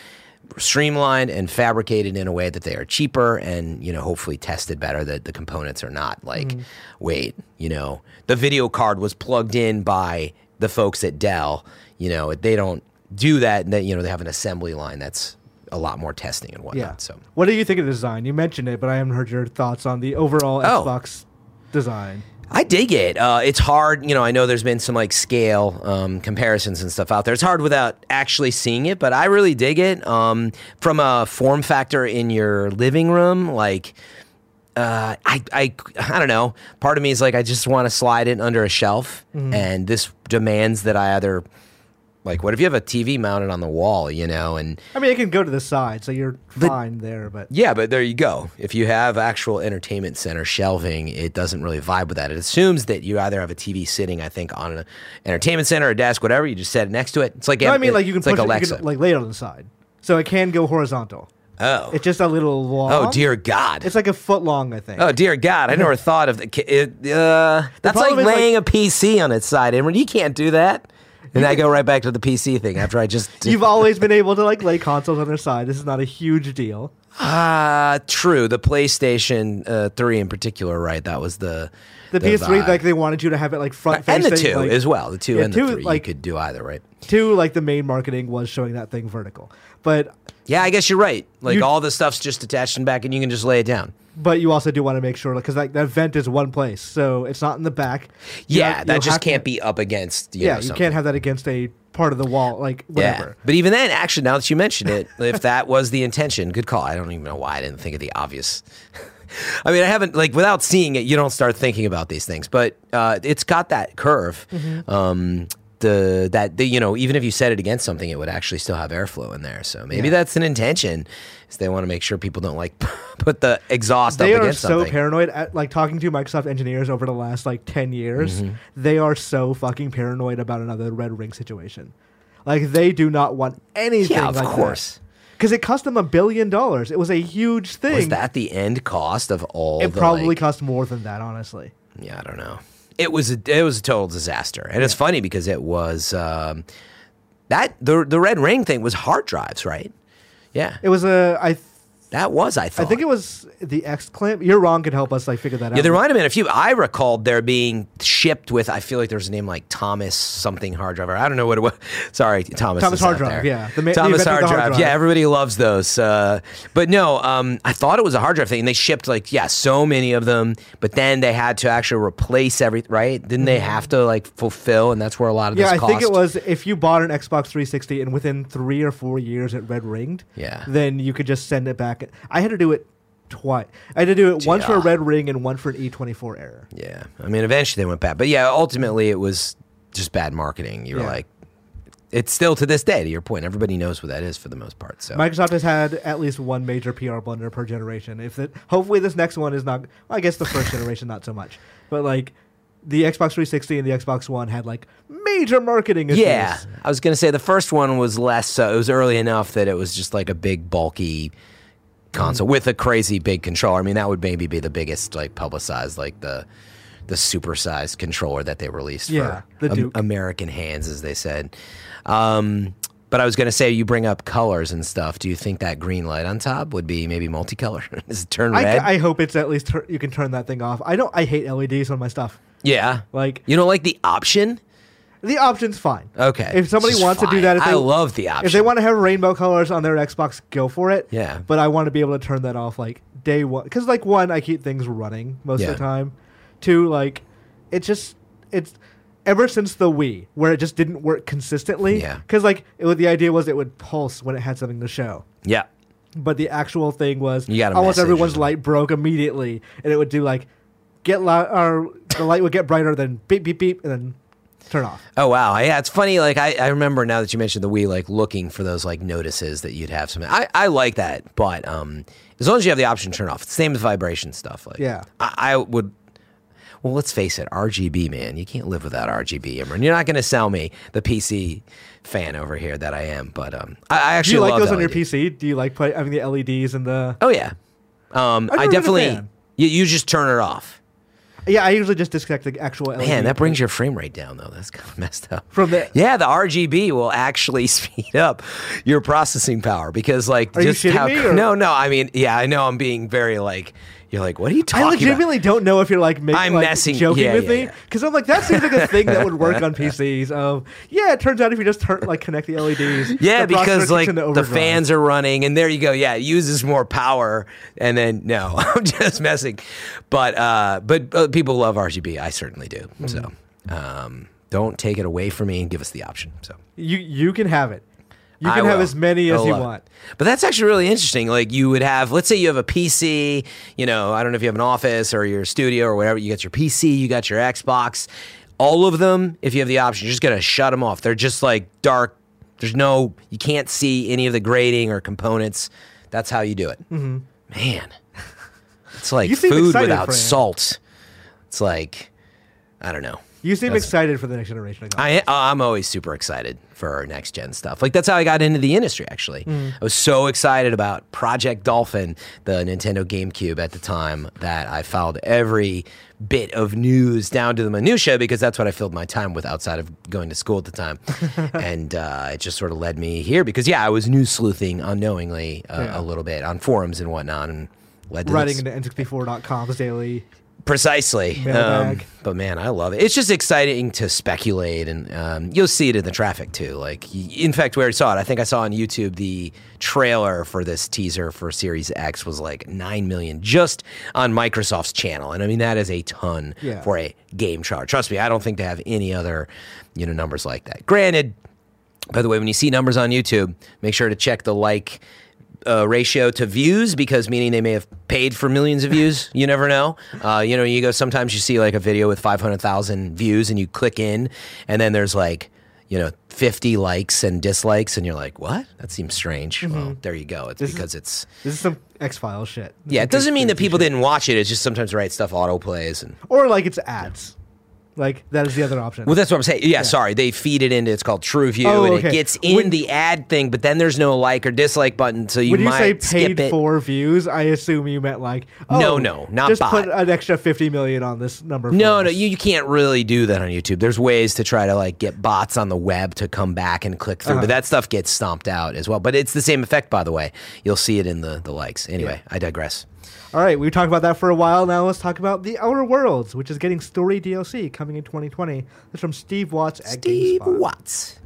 streamlined and fabricated in a way that they are cheaper and you know hopefully tested better that the components are not like Mm-hmm. wait you know the video card was plugged in by the folks at Dell you know they don't do that and they you know they have an assembly line that's a lot more testing and whatnot yeah. so What do you think of the design? You mentioned it, but I haven't heard your thoughts on the overall Oh. Xbox design. I dig it. Uh, it's hard, you know. I know there's been some like scale um, comparisons and stuff out there. It's hard without actually seeing it, but I really dig it. Um, from a form factor in your living room, like uh, I, I, I don't know. Part of me is like I just want to slide it under a shelf, and this demands that I either like what if you have a TV mounted on the wall, you know, and I mean, it can go to the side, so you're fine there. But yeah, but there you go. If you have actual entertainment center shelving, it doesn't really vibe with that. It assumes that you either have a TV sitting, I think, on an entertainment center, a desk, whatever. You just set it next to it. It's like no, I mean, like you can like it, Alexa. can, like lay it on the side, so it can go horizontal. oh, It's just a little long. oh dear God. It's like a foot long, I think. Oh dear God! I never thought of the. It, uh, that's like is, like- laying a PC on its side, Imran. You can't do that. And I go right back to the PC thing after I just. You've always been able to like lay consoles on their side. This is not a huge deal. Ah, true. The PlayStation uh, Three in particular, right? That was the The, PS3, vibe. like they wanted you to have it like front and the two like, as well. The two Yeah, and two, the three. like- you could do either, right? Two, like the main marketing was showing that thing vertical, but Yeah, I guess you're right. Like You- all the stuff's just attached and back, and you can just lay it down. but you also do want to make sure because like that vent is one place, so it's not in the back. You Yeah, that you'll just have to- can't be up against. You yeah, know, you something. can't have that against a part of the wall, like whatever. Yeah. But even then, actually, now that you mention it, if that was the intention, good call. I don't even know why I didn't think of the obvious. I mean, I haven't like without seeing it, you don't start thinking about these things. But uh, it's got that curve. Mm-hmm. Um, the that the, you know even if you set it against something, it would actually still have airflow in there. So maybe Yeah. that's an intention. Is they want to make sure people don't like put the exhaust They up are against so something. paranoid. At, like talking to Microsoft engineers over the last like ten years, Mm-hmm. they are so fucking paranoid about another Red Ring situation. Like they do not want anything. yeah, of like course. Because it cost them a billion dollars. It was a huge thing. Was that the end cost of all? It the, probably like- cost more than that, honestly. Yeah, I don't know. It was a it was a total disaster, and it's funny because it was um, that the the red ring thing was hard drives, right? Yeah, It was a. I. th- that was I I think it was the X clamp. You're wrong. Could help us like figure that out. Yeah, there might have been a few. I recalled there being shipped with. I feel like there was a name like Thomas something hard drive. I don't know what it was. Sorry, Thomas. Thomas hard drive, there. yeah. The ma- the Thomas hard, the hard drive. drive. Yeah, everybody loves those. Uh, but no, um, I thought it was a hard drive thing. And they shipped like yeah, so many of them. But then they had to actually replace every. Right? Didn't they have to like fulfill? And that's where a lot of Mm-hmm. Yeah, this I think it was if you bought an Xbox 360 and within three or four years it red ringed. Yeah. Then you could just send it back. I had to do it twice. I had to do it once for a red ring and one for an E24 error. Yeah, I mean, eventually they went bad, but yeah, ultimately it was just bad marketing. You were Yeah. like, it's still to this day. To your point, everybody knows what that is for the most part. So Microsoft has had at least one major PR blunder per generation. If it, hopefully this next one is not. Well, I guess the first generation not so much, but like the Xbox 360 and the Xbox One had like major marketing issues. yeah, I was gonna say the first one was less. So it was early enough that it was just like a big bulky console with a crazy big controller. I mean, that would maybe be the biggest like publicized like the the supersized controller that they released Yeah, for Duke. American hands, as they said. Um, but I was going to say, you bring up colors and stuff. Do you think that green light on top would be maybe multicolor? Does it turn I, red? I hope it's at least tur- you can turn that thing off. I don't. I hate LEDs on my stuff. yeah. Like You don't like the option? The option's fine. Okay. If somebody wants to do fine. that, if I they, love the option. If they want to have rainbow colors on their Xbox, go for it. Yeah. But I want to be able to turn that off like day one, because like one, I keep things running most Yeah. of the time. Two, like it just it's ever since the Wii where it just didn't work consistently. Yeah. Because like it, the idea was it would pulse when it had something to show. Yeah. But the actual thing was You got a almost message or everyone's something. light broke immediately, and it would do like get li- or the light would get brighter, then beep beep beep, and then turn off. Oh wow, yeah, it's funny. Like I, I remember now that you mentioned the Wii, like looking for those like notices that you'd have some. I, I like that, but um, as long as you have the option to turn off, it's the same as vibration stuff. Like Yeah. I, I would. Well, let's face it, RGB, man, you can't live without RGB. Imran. You're not going to sell me the PC fan over here that I am, but um, I, I Do actually you like those on your PC? Do you like play, having the LEDs and the? Oh yeah, um, I a definitely. You, you just turn it off. Yeah, I usually just disconnect the actual LED. Man, that brings your frame rate down though. That's kind of messed up. From the- yeah, the RGB will actually speed up your processing power because like Are you just shitting how me, or- no no I mean yeah I know I'm being very like you're like what are you talking I about? legitimately don't know if you're like, make, I'm like messing- joking yeah, with yeah, me yeah. because I'm like that seems like a thing that would work on PCs. Of yeah, it turns out if you just turn like connect the LEDs, Yeah, the because like the fans are running, and there you go. Yeah, it uses more power, and then no, I'm just messing. But uh, but uh, people love RGB. I certainly do. Mm-hmm. So um, don't take it away from me and give us the option. So You you can have it. You can have as many as I'll you love it. want. But that's actually really interesting. Like you would have, let's say you have a PC, you know, I don't know if you have an office or your studio or whatever. You got your PC, you got your Xbox. all of them, if you have the option, you're just gonna shut them off. They're just like dark. There's no, you can't see any of the grading or components. That's how you do it. Mm-hmm. Man, it's like You seem food excited, without Fran. salt. It's like, I don't know. You seem That's- excited for the next generation. Of I, I'm always super excited for next gen stuff. Like that's how I got into the industry. Actually, I was so excited about Project Dolphin, the Nintendo GameCube at the time, that I followed every bit of news down to the minutia because that's what I filled my time with outside of going to school at the time, and uh, it just sort of led me here because yeah, I was news sleuthing unknowingly uh, Yeah. a little bit on forums and whatnot, and led to writing this. into N64.com's daily. Precisely. Um, but man, I love it. It's just exciting to speculate, and um, you'll see it in the traffic too. Like, in fact, we already saw it. I think I saw on YouTube the trailer for this teaser for Series X was like nine million just on Microsoft's channel, and I mean that is a ton Yeah. for a game chart. Trust me, I don't think they have any other you know numbers like that. Granted, by the way, when you see numbers on YouTube, make sure to check the like uh, ratio to views because meaning they may have paid for millions of views. You never know. Uh, you know, you go sometimes you see like a video with 500,000 views and you click in and then there's like, you know, 50 likes and dislikes and you're like, what? That seems strange. Well, there you go. It's This is- because it's. This is some X Files shit. This Yeah, it doesn't mean that people shit. didn't watch it. It's just sometimes the right stuff auto plays and. Or like it's ads. Like that is the other option. Well, that's what I'm saying. Yeah, sorry. They feed it into it's called TrueView, Oh, and okay. it gets in When- the ad thing, but then there's no like or dislike button, so you when you might say skip paid it. for views, I assume you meant like oh, No, no, not just bot. put an extra fifty million on this number. No, us. no, you, you can't really do that on YouTube. There's ways to try to like get bots on the web to come back and click through, Uh-huh. but that stuff gets stomped out as well. But it's the same effect, by the way. You'll see it in the the likes. Anyway, I digress. All right, we've talked about that for a while. Now let's talk about The Outer Worlds, which is getting story DLC coming in 2020. That's from Steve Watts at Steve GameSpot. Watts.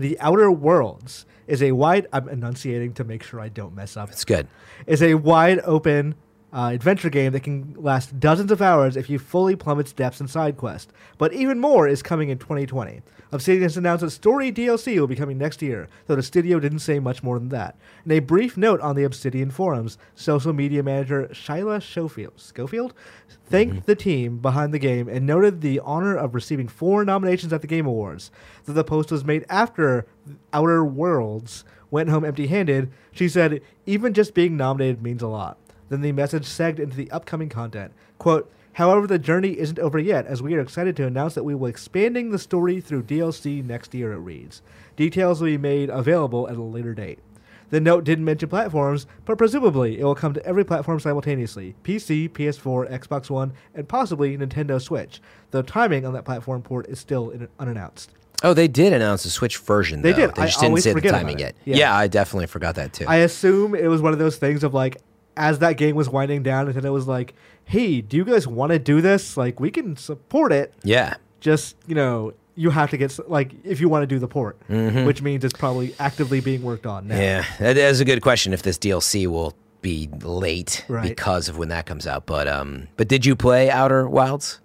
The Outer Worlds is a wide. I'm enunciating to make sure I don't mess up. It's good. Is a wide open uh, adventure game that can last dozens of hours if you fully plumb its depths and side quest. But even more is coming in 2020. Obsidian has announced that story DLC will be coming next year, though the studio didn't say much more than that. In a brief note on the Obsidian forums, social media manager Shyla Schofield, Schofield thanked mm-hmm. the team behind the game and noted the honor of receiving four nominations at the Game Awards. Though the post was made after Outer Worlds went home empty handed, she said, even just being nominated means a lot. Then the message segged into the upcoming content. Quote, However, the journey isn't over yet, as we are excited to announce that we will be expanding the story through DLC next year, it reads. Details will be made available at a later date. The note didn't mention platforms, but presumably it will come to every platform simultaneously PC, PS4, Xbox One, and possibly Nintendo Switch, though timing on that platform port is still unannounced. Oh, they did announce a Switch version. They though. did. They I just didn't always say the timing it. yet. Yeah. Yeah. I definitely forgot that too. I assume it was one of those things of like, as that game was winding down, Nintendo was like, hey, do you guys want to do this? Like, we can support it. yeah. Just, you know, you have to get, like, if you want to do the port, which means it's probably actively being worked on now. Mm-hmm. Yeah, that is a good question. If this DLC will be late Right. because of when that comes out, but um, but did you play Outer Wilds?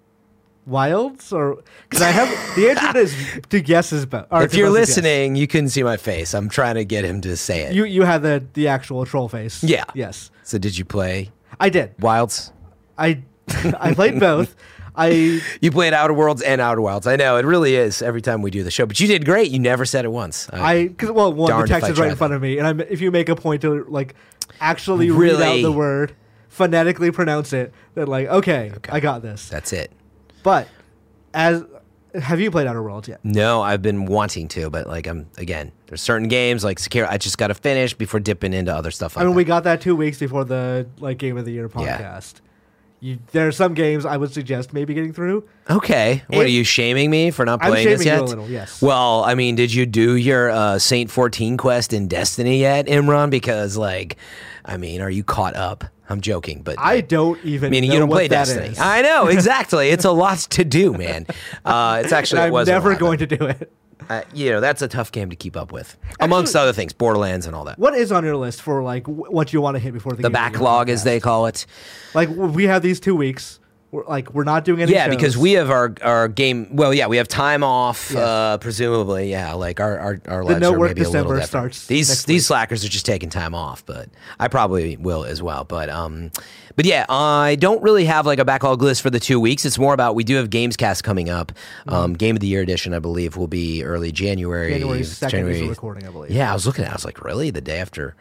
Wilds? Or, because I have, the answer is to guess is better. if you're listening, you couldn't see my face. I'm trying to get him to say it. You, you had the, the actual troll face. Yeah. Yes. so did you play I did. Wilds? I, I played both. I, You played Outer Worlds and Outer Wilds. I know it really is every time we do the show, but you did great. You never said it once. I because well, one the text is right in front of me, and I'm, if you make a point to like actually read out the word, phonetically pronounce it, then like okay, Okay. I got this. That's it. But as have you played Outer Worlds yet? No, I've been wanting to, but like I'm again. There's certain games like Sekiro. I just got to finish before dipping into other stuff. Like I mean, that. we got that two weeks before the like Game of the Year Yeah. You, there are some games I would suggest maybe getting through. Okay. What If- are you shaming me for not I'm playing this shaming you yet? a little, yes. Well, I mean, did you do your uh, Saint 14 quest in Destiny yet, Imran? Because, like, I mean, are you caught up? I'm joking, but I don't even meaning know you don't what play that Destiny. is. I know exactly. it's a lot to do, man. Uh, it's actually And it I'm was a never lot, going to do it. Uh, you know, that's a tough game to keep up with, amongst other things, Borderlands and all that. What is on your list for like what you want to hit before the The backlog, as they call it. like we have these two weeks we're, like we're not doing any. Yeah, because we have our our game. Well, yeah, we have time off. Yes. Uh, presumably, yeah. Like our our, our The no are work maybe a little December different. starts These these week. slackers are just taking time off, but I probably will as well. But um, but yeah, I don't really have like a backlog list for the two weeks. It's more about we do have Gamescast coming up. Um, Game of the Year edition, I believe, will be early January. Mm-hmm. January second is the recording, I believe. Yeah, I was looking at. it. I was like, really, the day after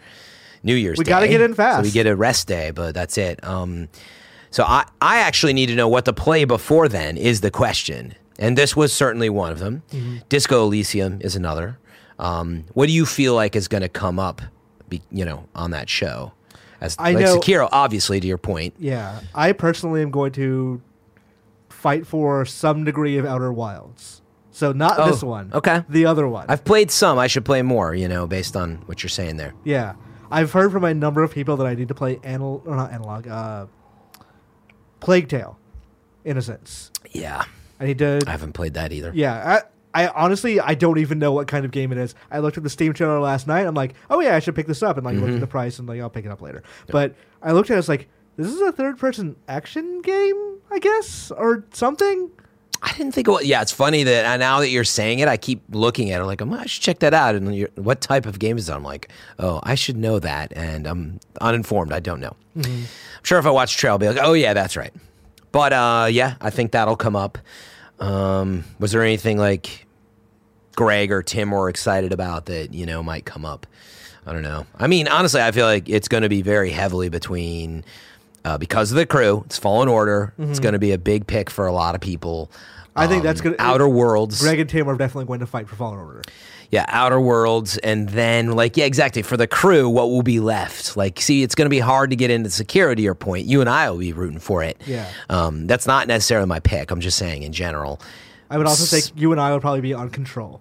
New Year's. We gotta get in So fast. we get a rest day, but that's it. Um, so I, I actually need to know what to play before then is the question, and this was certainly one of them. Mm-hmm. Disco Elysium is another. Um, what do you feel like is going to come up, be, you know, on that show? As I like know- Sekiro, obviously, to your point. Yeah, I personally am going to fight for some degree of Outer Wilds. So not Oh, this one. okay. The other one. I've played some. I should play more, you know, based on what you're saying there. yeah, I've heard from a number of people that I need to play anal or not analog. Uh, Plague Tale, Innocence. Yeah, I need to. I haven't played that either. Yeah, I, I honestly I don't even know what kind of game it is. I looked at the Steam trailer last night. I'm like, oh yeah, I should pick this up, and like Mm-hmm. looked at the price and like I'll pick it up later. But I looked at it, I was like this is a third person action game, I guess, or something. I didn't think it was. Yeah, it's funny that uh, now that you're saying it, I keep looking at it like, "Oh, I should check that out. And you're, what type of game is it? I'm like, oh, I should know that. And I'm uninformed. I don't know. I'm sure if I watch trail, I'll be like, oh, yeah, that's right. But uh, yeah, I think that'll come up. Um, was there anything like Greg or Tim were excited about that, you know, might come up? I don't know. I mean, honestly, I feel like it's going to be very heavily between uh, because of the crew. It's Fallen Order. It's going to be a big pick for a lot of people. I think that's Um, gonna- Outer Worlds. Greg and Tim are definitely going to fight for Fallen Order. Yeah, Outer Worlds, and then like yeah, exactly for the crew, what will be left? Like, see, it's going to be hard to get into security. Your point, you and I will be rooting for it. Yeah. um, that's not necessarily my pick. I'm just saying in general. I would also S- think you and I would probably be on Control.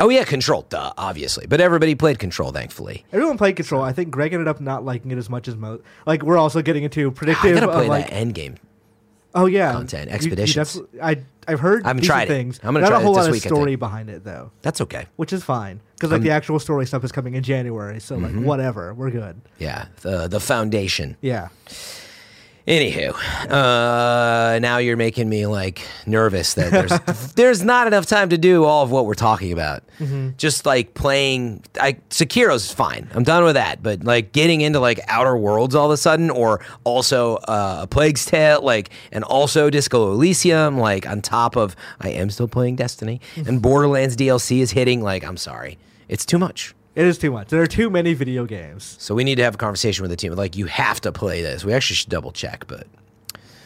Oh yeah, Control, duh, obviously, but everybody played Control, thankfully. Everyone played Control. I think Greg ended up not liking it as much as most. Like we're also getting into predictive. I gotta play like, that end game. Oh yeah, content, You- you Expeditions. I I've heard I haven't decent tried it. things. I'm gonna Not try a it whole this lot week, of story behind it though, That's okay. which is fine because like the actual story stuff is coming in January. So Mm-hmm. like whatever, we're good. Yeah, the the foundation. Yeah, Anywho, uh, now you're making me like nervous that there's there's not enough time to do all of what we're talking about. Just like playing, I Sekiro's fine. I'm done with that. But like getting into like Outer Worlds all of a sudden, or also uh, a Plague's Tale, like and also Disco Elysium, like on top of I am still playing Destiny and Borderlands DLC is hitting. Like I'm sorry, it's too much. It is too much. There are too many video games. So we need to have a conversation with the team. Like you have to play this. We actually should double check, but.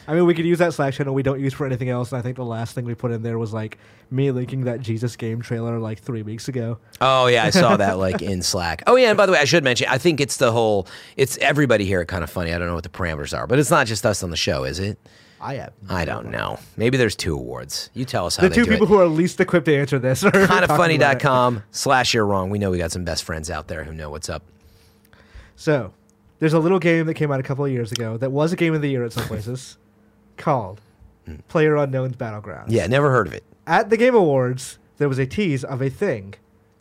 I mean, we could use that Slack channel we don't use for anything else. And I think the last thing we put in there was like me linking that Jesus game trailer like three weeks ago. Oh yeah, I saw that like in Slack. Oh yeah, and by the way, I should mention, I think it's the whole, it's everybody here. Kind of funny. I don't know what the parameters are, but it's not just us on the show, is it? I have. I don't know. Maybe there's two awards. You tell us how The they two do people it. who are least equipped to answer this are talking about it. Kindafunny.com slash you're wrong. We know we got some best friends out there who know what's up. So, there's a little game that came out a couple of years ago that was a game of the year at some places called PlayerUnknown's Battlegrounds. Yeah, never heard of it. At the Game Awards, there was a tease of a thing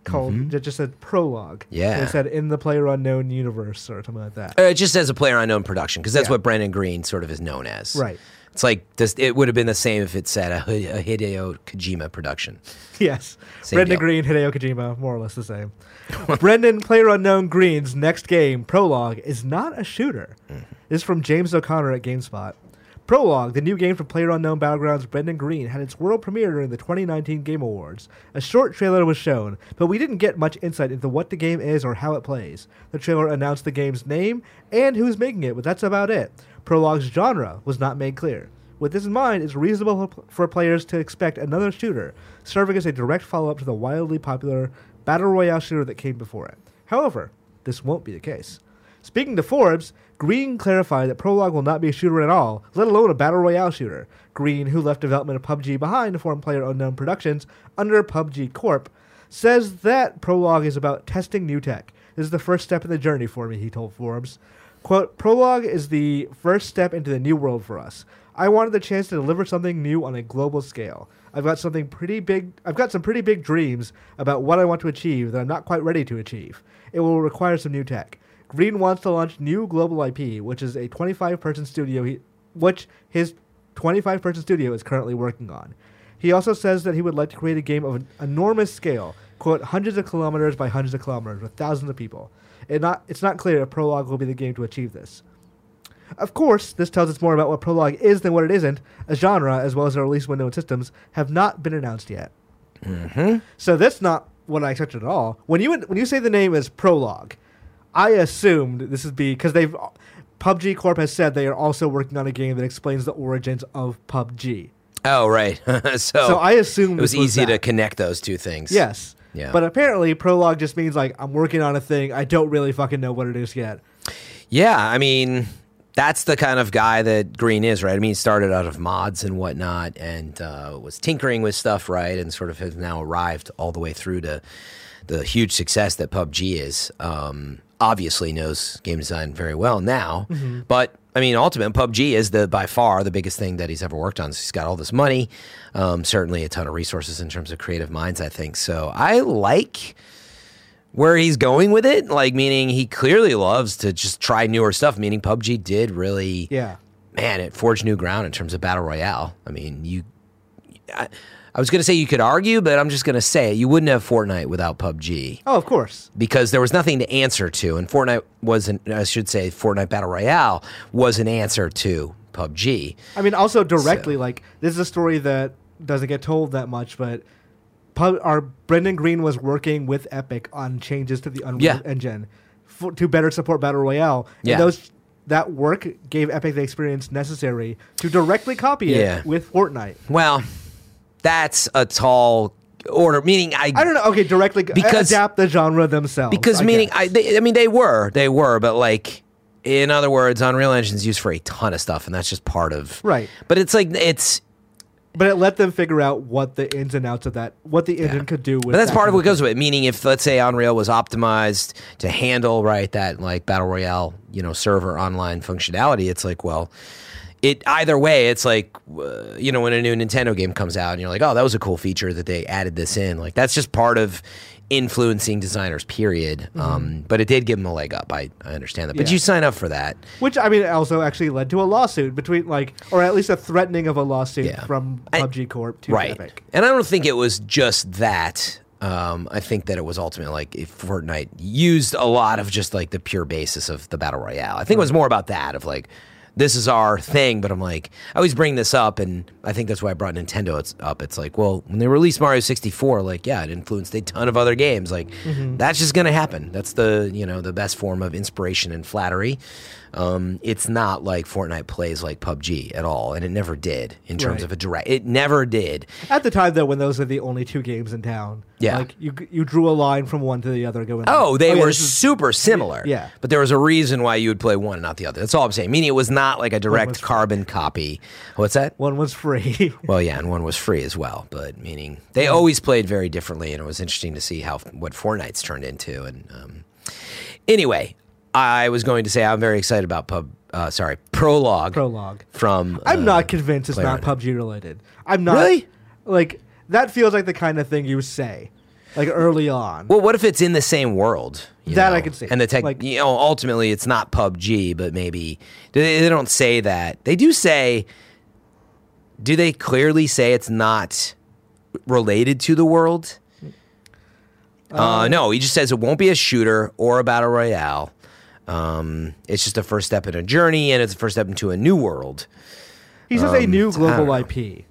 called that just said prologue. Mm-hmm. Yeah. It said in the PlayerUnknown universe or something like that. Uh, it just says a player unknown production because that's Yeah. what Brendan Greene sort of is known as. Right. It's like this. It would have been the same if it said a, a Hideo Kojima production. yes. Same Brendan deal. Greene, Hideo Kojima, more or less the same. Brendan Player Unknown Greene's next game, Prologue, is not a shooter. Mm-hmm. This is from James O'Connor at GameSpot. Prologue, the new game from PlayerUnknown Battlegrounds Brendan Greene, had its world premiere during the 2019 Game Awards. A short trailer was shown, but we didn't get much insight into what the game is or how it plays. The trailer announced the game's name and who's making it, but that's about it. Prologue's genre was not made clear. With this in mind, it's reasonable for- players to expect another shooter, serving as a direct follow up to the wildly popular Battle Royale shooter that came before it. However, this won't be the case. Speaking to Forbes, Greene clarified that Prologue will not be a shooter at all, let alone a Battle Royale shooter. Greene, who left development of PUBG behind to form PlayerUnknown Productions under PUBG Corp., says that Prologue is about testing new tech. This is the first step in the journey for me, he told Forbes. Quote, Prologue is the first step into the new world for us. I wanted the chance to deliver something new on a global scale. I've got something pretty big I've got some pretty big dreams about what I want to achieve that I'm not quite ready to achieve. It will require some new tech. Greene wants to launch new global IP, which is a 25 person studio he, which his 25 person studio is currently working on. He also says that he would like to create a game of an enormous scale, quote, hundreds of kilometers by hundreds of kilometers with thousands of people. It not, it's not clear if Prologue will be the game to achieve this. Of course, this tells us more about what Prologue is than what it isn't. A genre, as well as a release window and systems, have not been announced yet. Mm-hmm. So that's not what I expected at all. When you when you say the name is Prologue, I assumed this would be because they've PUBG Corp has said they are also working on a game that explains the origins of PUBG. Oh, right. so, So I assumed it was was easy to connect those two things. Yes. Yeah. But apparently, prologue just means like I'm working on a thing. I don't really fucking know what it is yet. Yeah, I mean, that's the kind of guy that Greene is, right? I mean, he started out of mods and whatnot and uh, was tinkering with stuff, right? And sort of has now arrived all the way through to the huge success that PUBG is. Um, obviously knows game design very well now, but I mean, ultimate PUBG is the by far the biggest thing that he's ever worked on. So he's got all this money, um, certainly a ton of resources in terms of creative minds. I think so. I like where he's going with it. Like, meaning he clearly loves to just try newer stuff. Meaning PUBG did really, Yeah. man, it forged new ground in terms of battle royale. I mean, you. I, I was going to say you could argue, but I'm just going to say. You wouldn't have Fortnite without PUBG Oh, of course. because there was nothing to answer to, and Fortnite wasn't. I should say, Fortnite Battle Royale was an answer to PUBG. I mean, also directly, So- like this is a story that doesn't get told that much, but Pub, our Brendan Greene was working with Epic on changes to the Unreal Yeah. Engine for, to better support Battle Royale. Yeah. And those that work gave Epic the experience necessary to directly copy Yeah. it with Fortnite. Well, that's a tall order. Meaning, I I don't know. Okay, directly Because- adapt the genre themselves. because I meaning guess. I, they, I mean they were they were but like in other words unreal engine's used for a ton of stuff and that's just part of Right. but it's like it's but it let them figure out what the ins and outs of that, what the engine could do. With but that's that part of what goes with it meaning if let's say unreal was optimized to handle right that like battle royale you know server online functionality it's like well it either way it's like uh, you know when a new nintendo game comes out and you're like oh that was a cool feature that they added this in like that's just part of influencing designers period um, but it did give them a leg up i, I understand that but Mm-hmm. Yeah. you sign up for that Which I mean, also actually led to a lawsuit between like, or at least a threatening of a lawsuit Yeah. from I- PUBG Corp to right. Epic. And I don't think it was just that. Um, I think that it was ultimately like if Fortnite used a lot of just like the pure basis of the battle royale. I think it was more about that of like this is our thing. But I'm like I always bring this up, and I think that's why I brought Nintendo it's up. It's like well when they released Mario 64, like yeah, it influenced a ton of other games. Like that's just gonna happen. That's the you know the best form of inspiration and flattery. Um, it's not like Fortnite plays like PUBG at all, and it never did in terms Right. of a direct. It never did. At the time, though, when those are the only two games in town, Yeah. like you you drew a line from one to the other, going. Oh, they yeah, were is- super similar. yeah. But there was a reason why you would play one and not the other. That's all I'm saying. Meaning it was not like a direct free. carbon copy. What's that? one was free. Well, yeah, and one was free as well. But meaning they always played very differently, and it was interesting to see how what Fortnite's turned into. And um, anyway, I was going to say I'm very excited about pub. Uh, sorry, prologue. Prologue. From I'm uh, not convinced it's not PUBG related. I'm not Really? like that. Feels like the kind of thing you say, like early on. Well, what if it's in the same world? That know? I could see. And the tech, Like- you know, ultimately it's not PUBG, but maybe they, they don't say that. They do say. Do they clearly say it's not related to the world? Uh, no, he just says it won't be a shooter or a battle royale. Um, it's just a first step in a journey, and it's a first step into a new world. he says a um, new I don't global. IP,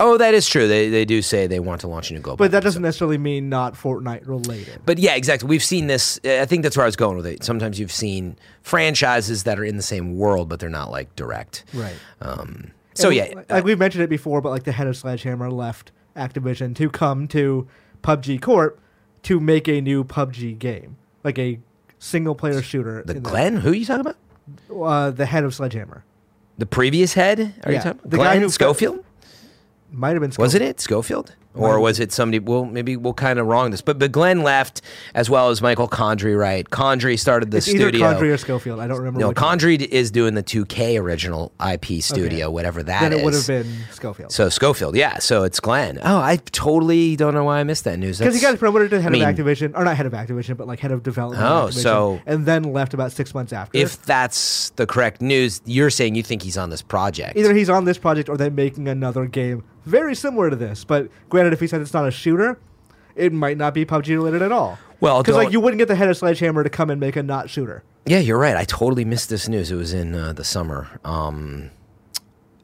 Oh, that is true. They they do say they want to launch a new global. but that doesn't necessarily mean not Fortnite related. But yeah, exactly. We've seen this. I think that's where I was going with it. Sometimes you've seen franchises that are in the same world, but they're not like direct. Right. Um, so And yeah, like, like we've mentioned it before, but like the head of Sledgehammer left Activision to come to PUBG Corp to make a new PUBG game, like a single player shooter. the Glenn. Who are you talking about? uh, the head of Sledgehammer, The previous head? Are you talking about the guy Glenn who- Schofield? Might have been. Was Scope. it Schofield? Or was it somebody? Well, maybe we'll kind of wrong this, but but Glenn left as well as Michael Condrey. Right? Condrey started the It's either studio. Condrey or Schofield. I don't remember. no, which one. Is doing the 2K original IP studio, whatever that Then is. it would have been Schofield. So Schofield, yeah. So it's Glenn. Oh, I totally don't know why I missed that news. Because he got promoted to head I mean, of Activision, or not head of Activision, but like head of development. Oh, so- and then left about six months after. If that's the correct news, you're saying you think he's on this project. either he's on this project or they're making another game very similar to this. But granted, if he said it's not a shooter, it might not be PUBG related at all. Well, because like you wouldn't get the head of Sledgehammer to come and make a not shooter. Yeah, you're right. I totally missed this news. It was in uh, the summer. Um,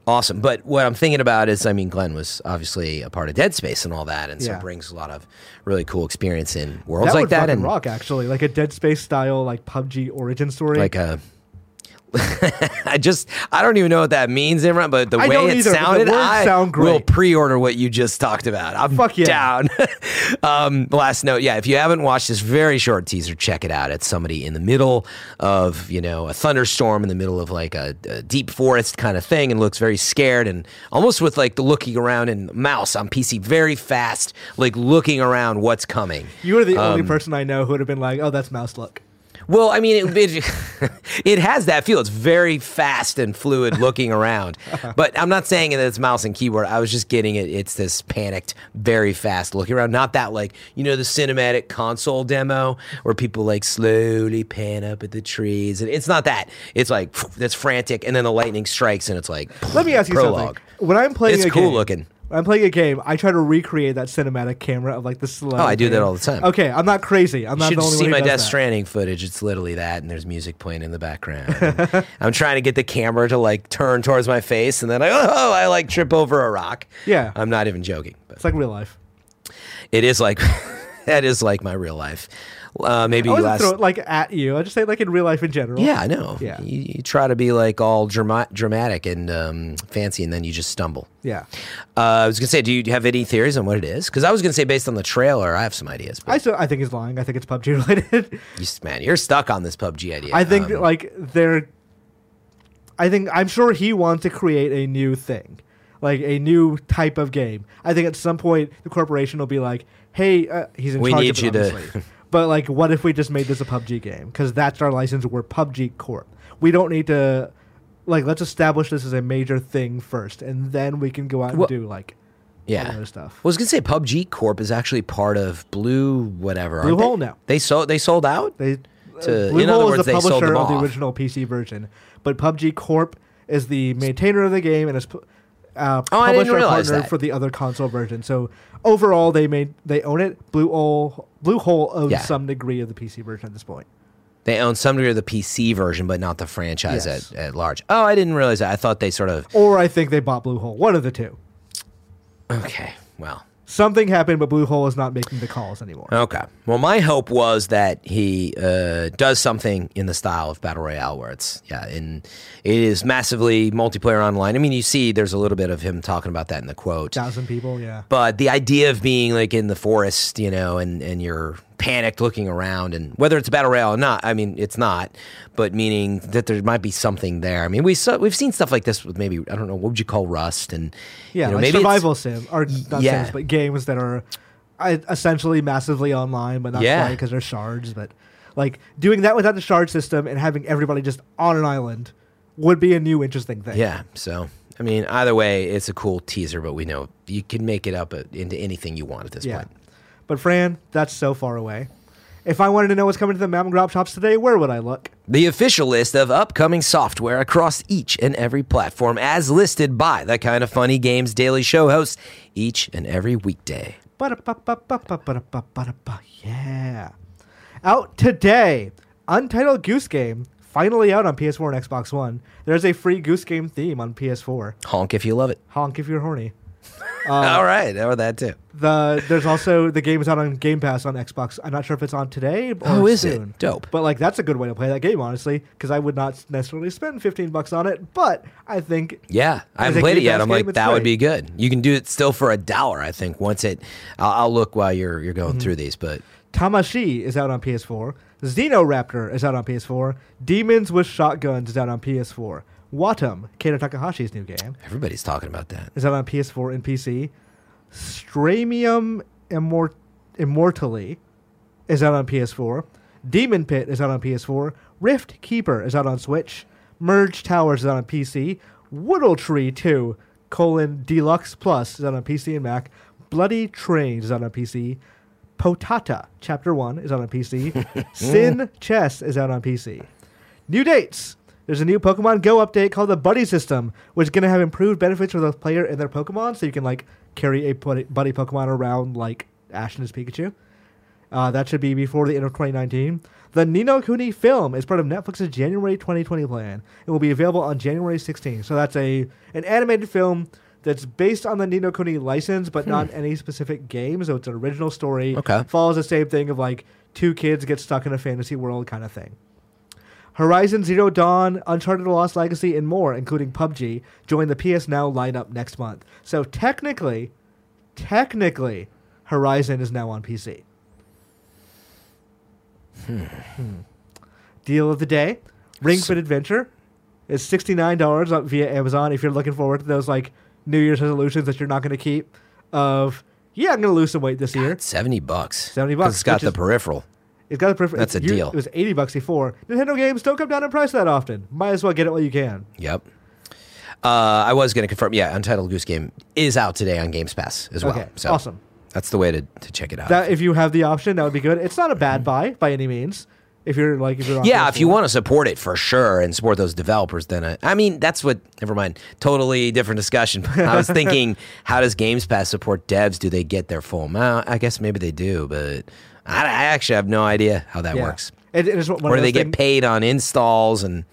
awesome. But what I'm thinking about is, I mean, Glenn was obviously a part of Dead Space and all that, and so Yeah. brings a lot of really cool experience in worlds that like that, and rock actually, like a Dead Space style like PUBG origin story. like a. I just I don't even know what that means, Imran, but the I way it either, sounded, I sound will pre-order what you just talked about. I'm Fuck yeah. down. um, last note, yeah, if you haven't watched this very short teaser, check it out. It's somebody in the middle of you know a thunderstorm in the middle of like a, a deep forest kind of thing, and looks very scared and almost with like the looking around and mouse on PC very fast, like looking around what's coming. you were the only um, person I know who would have been like, "Oh, that's mouse look." Well, I mean, it, it, it has that feel. It's very fast and fluid looking around. But I'm not saying that it's mouse and keyboard. I was just getting it. It's this panicked, very fast looking around. Not that like, you know, the cinematic console demo where people like slowly pan up at the trees. And it's not that. It's like, that's frantic. And then the lightning strikes and it's like, Let me ask you prologue. something. When I'm playing, It's cool game, looking. When I'm playing a game, I try to recreate that cinematic camera of like the slow. Oh, I do that all the time. Okay, I'm not crazy. I'm You not should the only see one my who does Death that. Stranding footage. It's literally that, and there's music playing in the background. I'm trying to get the camera to like turn towards my face, and then I oh, I like trip over a rock. Yeah. I'm not even joking, but It's like real life. it is like that is like my real life. Uh, maybe I wasn't last. throw it like at you. I just say like in real life in general. yeah, I know. Yeah. You, you try to be like all drama- dramatic and um, fancy, and then you just stumble. Yeah. Uh, I was gonna say, do you have any theories on what it is? Because I was gonna say, based on the trailer, I have some ideas. But I still I think he's lying. I think it's PUBG related. you, man, you're stuck on this PUBG idea. I think Um, like they're. I think I'm sure he wants to create a new thing, like a new type of game. I think at some point the corporation will be like, "Hey, uh, he's in We charge need of it, you to- obviously. but like, what if we just made this a PUBG game? Because that's our license. We're PUBG Corp. We don't need to. Like, let's establish this as a major thing first, and then we can go out and Well, do like yeah. other stuff. I was gonna say PUBG Corp is actually part of Blue whatever. Bluehole they? now. They sold. They sold out. They, To- uh, Blue in other Hole words, is the they sold publisher of the original PC version, but PUBG Corp is the maintainer of the game and is uh, Oh, publisher partner that. for the other console version. So overall, they made they own it. Bluehole Blue Hole owns Yeah. some degree of the PC version at this point. They own some degree of the PC version, but not the franchise Yes. at, at large. Oh, I didn't realize that. I thought they sort of. Or I think they bought Bluehole. One of the two. Okay, well, Something happened, but Bluehole is not making the calls anymore. okay. Well, my hope was that he uh, does something in the style of battle royale, where it's yeah, and it is massively multiplayer online. I mean, you see, there's a little bit of him talking about that in the quote. Thousand people, yeah. But the idea of being like in the forest, you know, and, and you're panicked looking around, and whether it's a battle royale or not, I mean, it's not, but meaning that there might be something there. I mean, we saw, we've seen stuff like this with maybe I don't know what would you call Rust, and Yeah, you know, like maybe survival sim or not Yeah. sims, but games that are uh, essentially massively online, but not Yeah. quite because they're shards. But like doing that without the shard system and having everybody just on an island would be a new interesting thing. Yeah. So I mean, either way, it's a cool teaser, but we know you can make it up uh, into anything you want at this yeah. point. But Fran, that's so far away. If I wanted to know what's coming to the and Grop shops today, where would I look? The official list of upcoming software across each and every platform, as listed by the Kind of Funny Games Daily Show hosts each and every weekday. Yeah. Out today, Untitled Goose Game, finally out on PS4 and Xbox One. There's a free Goose Game theme on PS4. Honk if you love it. Honk if you're horny. All right, or that too. The there's also the game is out on Game Pass on Xbox. I'm not sure if it's on today or Oh, is it? Dope. But like that's a good way to play that game, honestly, because I would not necessarily spend 15 bucks on it. But I think Yeah, I haven't played it yet. Pass I'm game, like, that would be good. You can do it still for a dollar, I think. Once it, I'll, I'll look while you're you're Mm-hmm. going through these. But Tamashii is out on PS4. Xenoraptor is out on PS4. Demons with Shotguns is out on PS4. Wattam, Keita Takahashi's new game, everybody's talking about that. is out on PS4 and PC. Stramium Immort- Immortally is out on PS4. Demon Pit is out on PS4. Rift Keeper is out on Switch. Merge Towers is out on PC. Woodle Tree 2 colon Deluxe Plus is out on PC and Mac. Bloody Trains is out on PC. Potata Chapter 1 is out on PC. Sin Chess is out on PC. New dates. There's a new Pokemon Go update called the Buddy System, which is going to have improved benefits for the player and their Pokemon, so you can like carry a buddy, buddy Pokemon around like Ash and his Pikachu. Uh, that should be before the end of 2019. The Ni no Kuni film is part of Netflix's January 2020 plan. It will be available on January 16th. So that's a an animated film that's based on the Ni no Kuni license, but not any specific game. So it's an original story. Okay. Follows the same thing of like two kids get stuck in a fantasy world kind of thing. Horizon Zero Dawn, Uncharted: The Lost Legacy, and more, including PUBG, join the PS Now lineup next month. So technically, technically, Horizon is now on PC. Hmm. Deal of the day: Ring Fit Adventure is sixty nine dollars via Amazon. If you're looking forward to those like New Year's resolutions that you're not going to keep, of yeah, I'm going to lose some weight this year. Seventy bucks. Seventy bucks, It's got the is- peripheral. It's got a prefer- That's a deal. It was eighty bucks before. Nintendo games don't come down in price that often. Might as well get it while you can. Yep. Uh, I was going to confirm. Yeah, Untitled Goose Game is out today on Games Pass as well. Okay, So awesome. That's the way to, to check it out. That if you have the option, that would be good. It's not a bad buy by any means. If you're like if you're yeah, if you want to support it for sure and support those developers, then I, I mean that's what. Never mind. Totally different discussion. I was thinking, how does Games Pass support devs? Do they get their full amount? I guess maybe they do, but I, I actually have no idea how that Yeah. works. It, it is one Or of do they get things- paid on installs and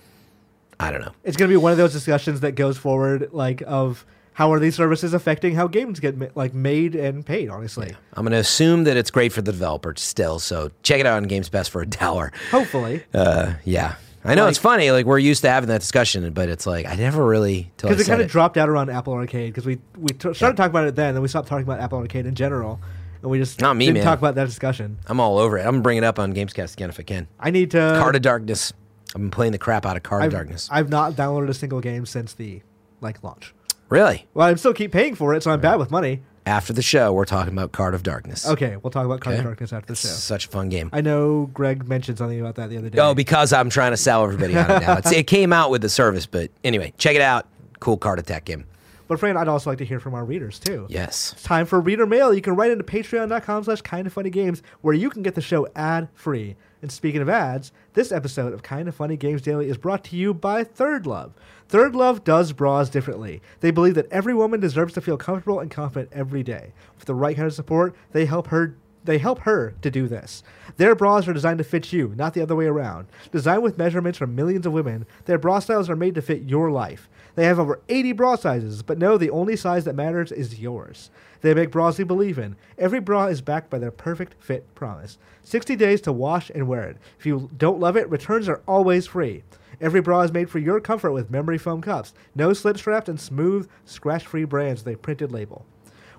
I don't know. It's going to be one of those discussions that goes forward, like of how are these services affecting how games get ma- like made and paid. Honestly, I'm going to assume that it's great for the developer still. So check it out on Games Pass for a dollar. hopefully, Uh, yeah. I know it's funny. Like we're used to having that discussion, but it's like I never really till I because it said kind of it. dropped out around Apple Arcade because we we t- started talking about it then, then we stopped talking about Apple Arcade in general, and we just Not me, didn't man. talk about that discussion. I'm all over it. I'm gonna bring it up on Gamescast again if I can. I need to. Card of Darkness. I've been playing the crap out of Card I've, of Darkness. I've not downloaded a single game since the like launch. really? Well, I still keep paying for it, so I'm bad with money. After the show, we're talking about Card of Darkness. Okay, we'll talk about Card Okay. of Darkness after the It's show. such a fun game. I know Greg mentioned something about that the other day. Oh, because I'm trying to sell everybody on it now. It's, it came out with the service, but anyway, check it out. Cool card attack game. But Fran, I'd also like to hear from our readers too. Yes. It's time for reader mail. You can write into patreon.com slash kindafunnygames where you can get the show ad free. And speaking of ads, this episode of Kind of Funny Games Daily is brought to you by ThirdLove. Third Love does bras differently. They believe that every woman deserves to feel comfortable and confident every day. With the right kind of support, they help her they help her to do this. Their bras are designed to fit you, not the other way around. Designed with measurements from millions of women, their bra styles are made to fit your life. They have over 80 bra sizes, but know the only size that matters is yours. They make bras you believe in. Every bra is backed by their perfect fit promise. 60 days to wash and wear it. If you don't love it, returns are always free. Every bra is made for your comfort with memory foam cups, no slip straps, and smooth, scratch free brands with a printed label.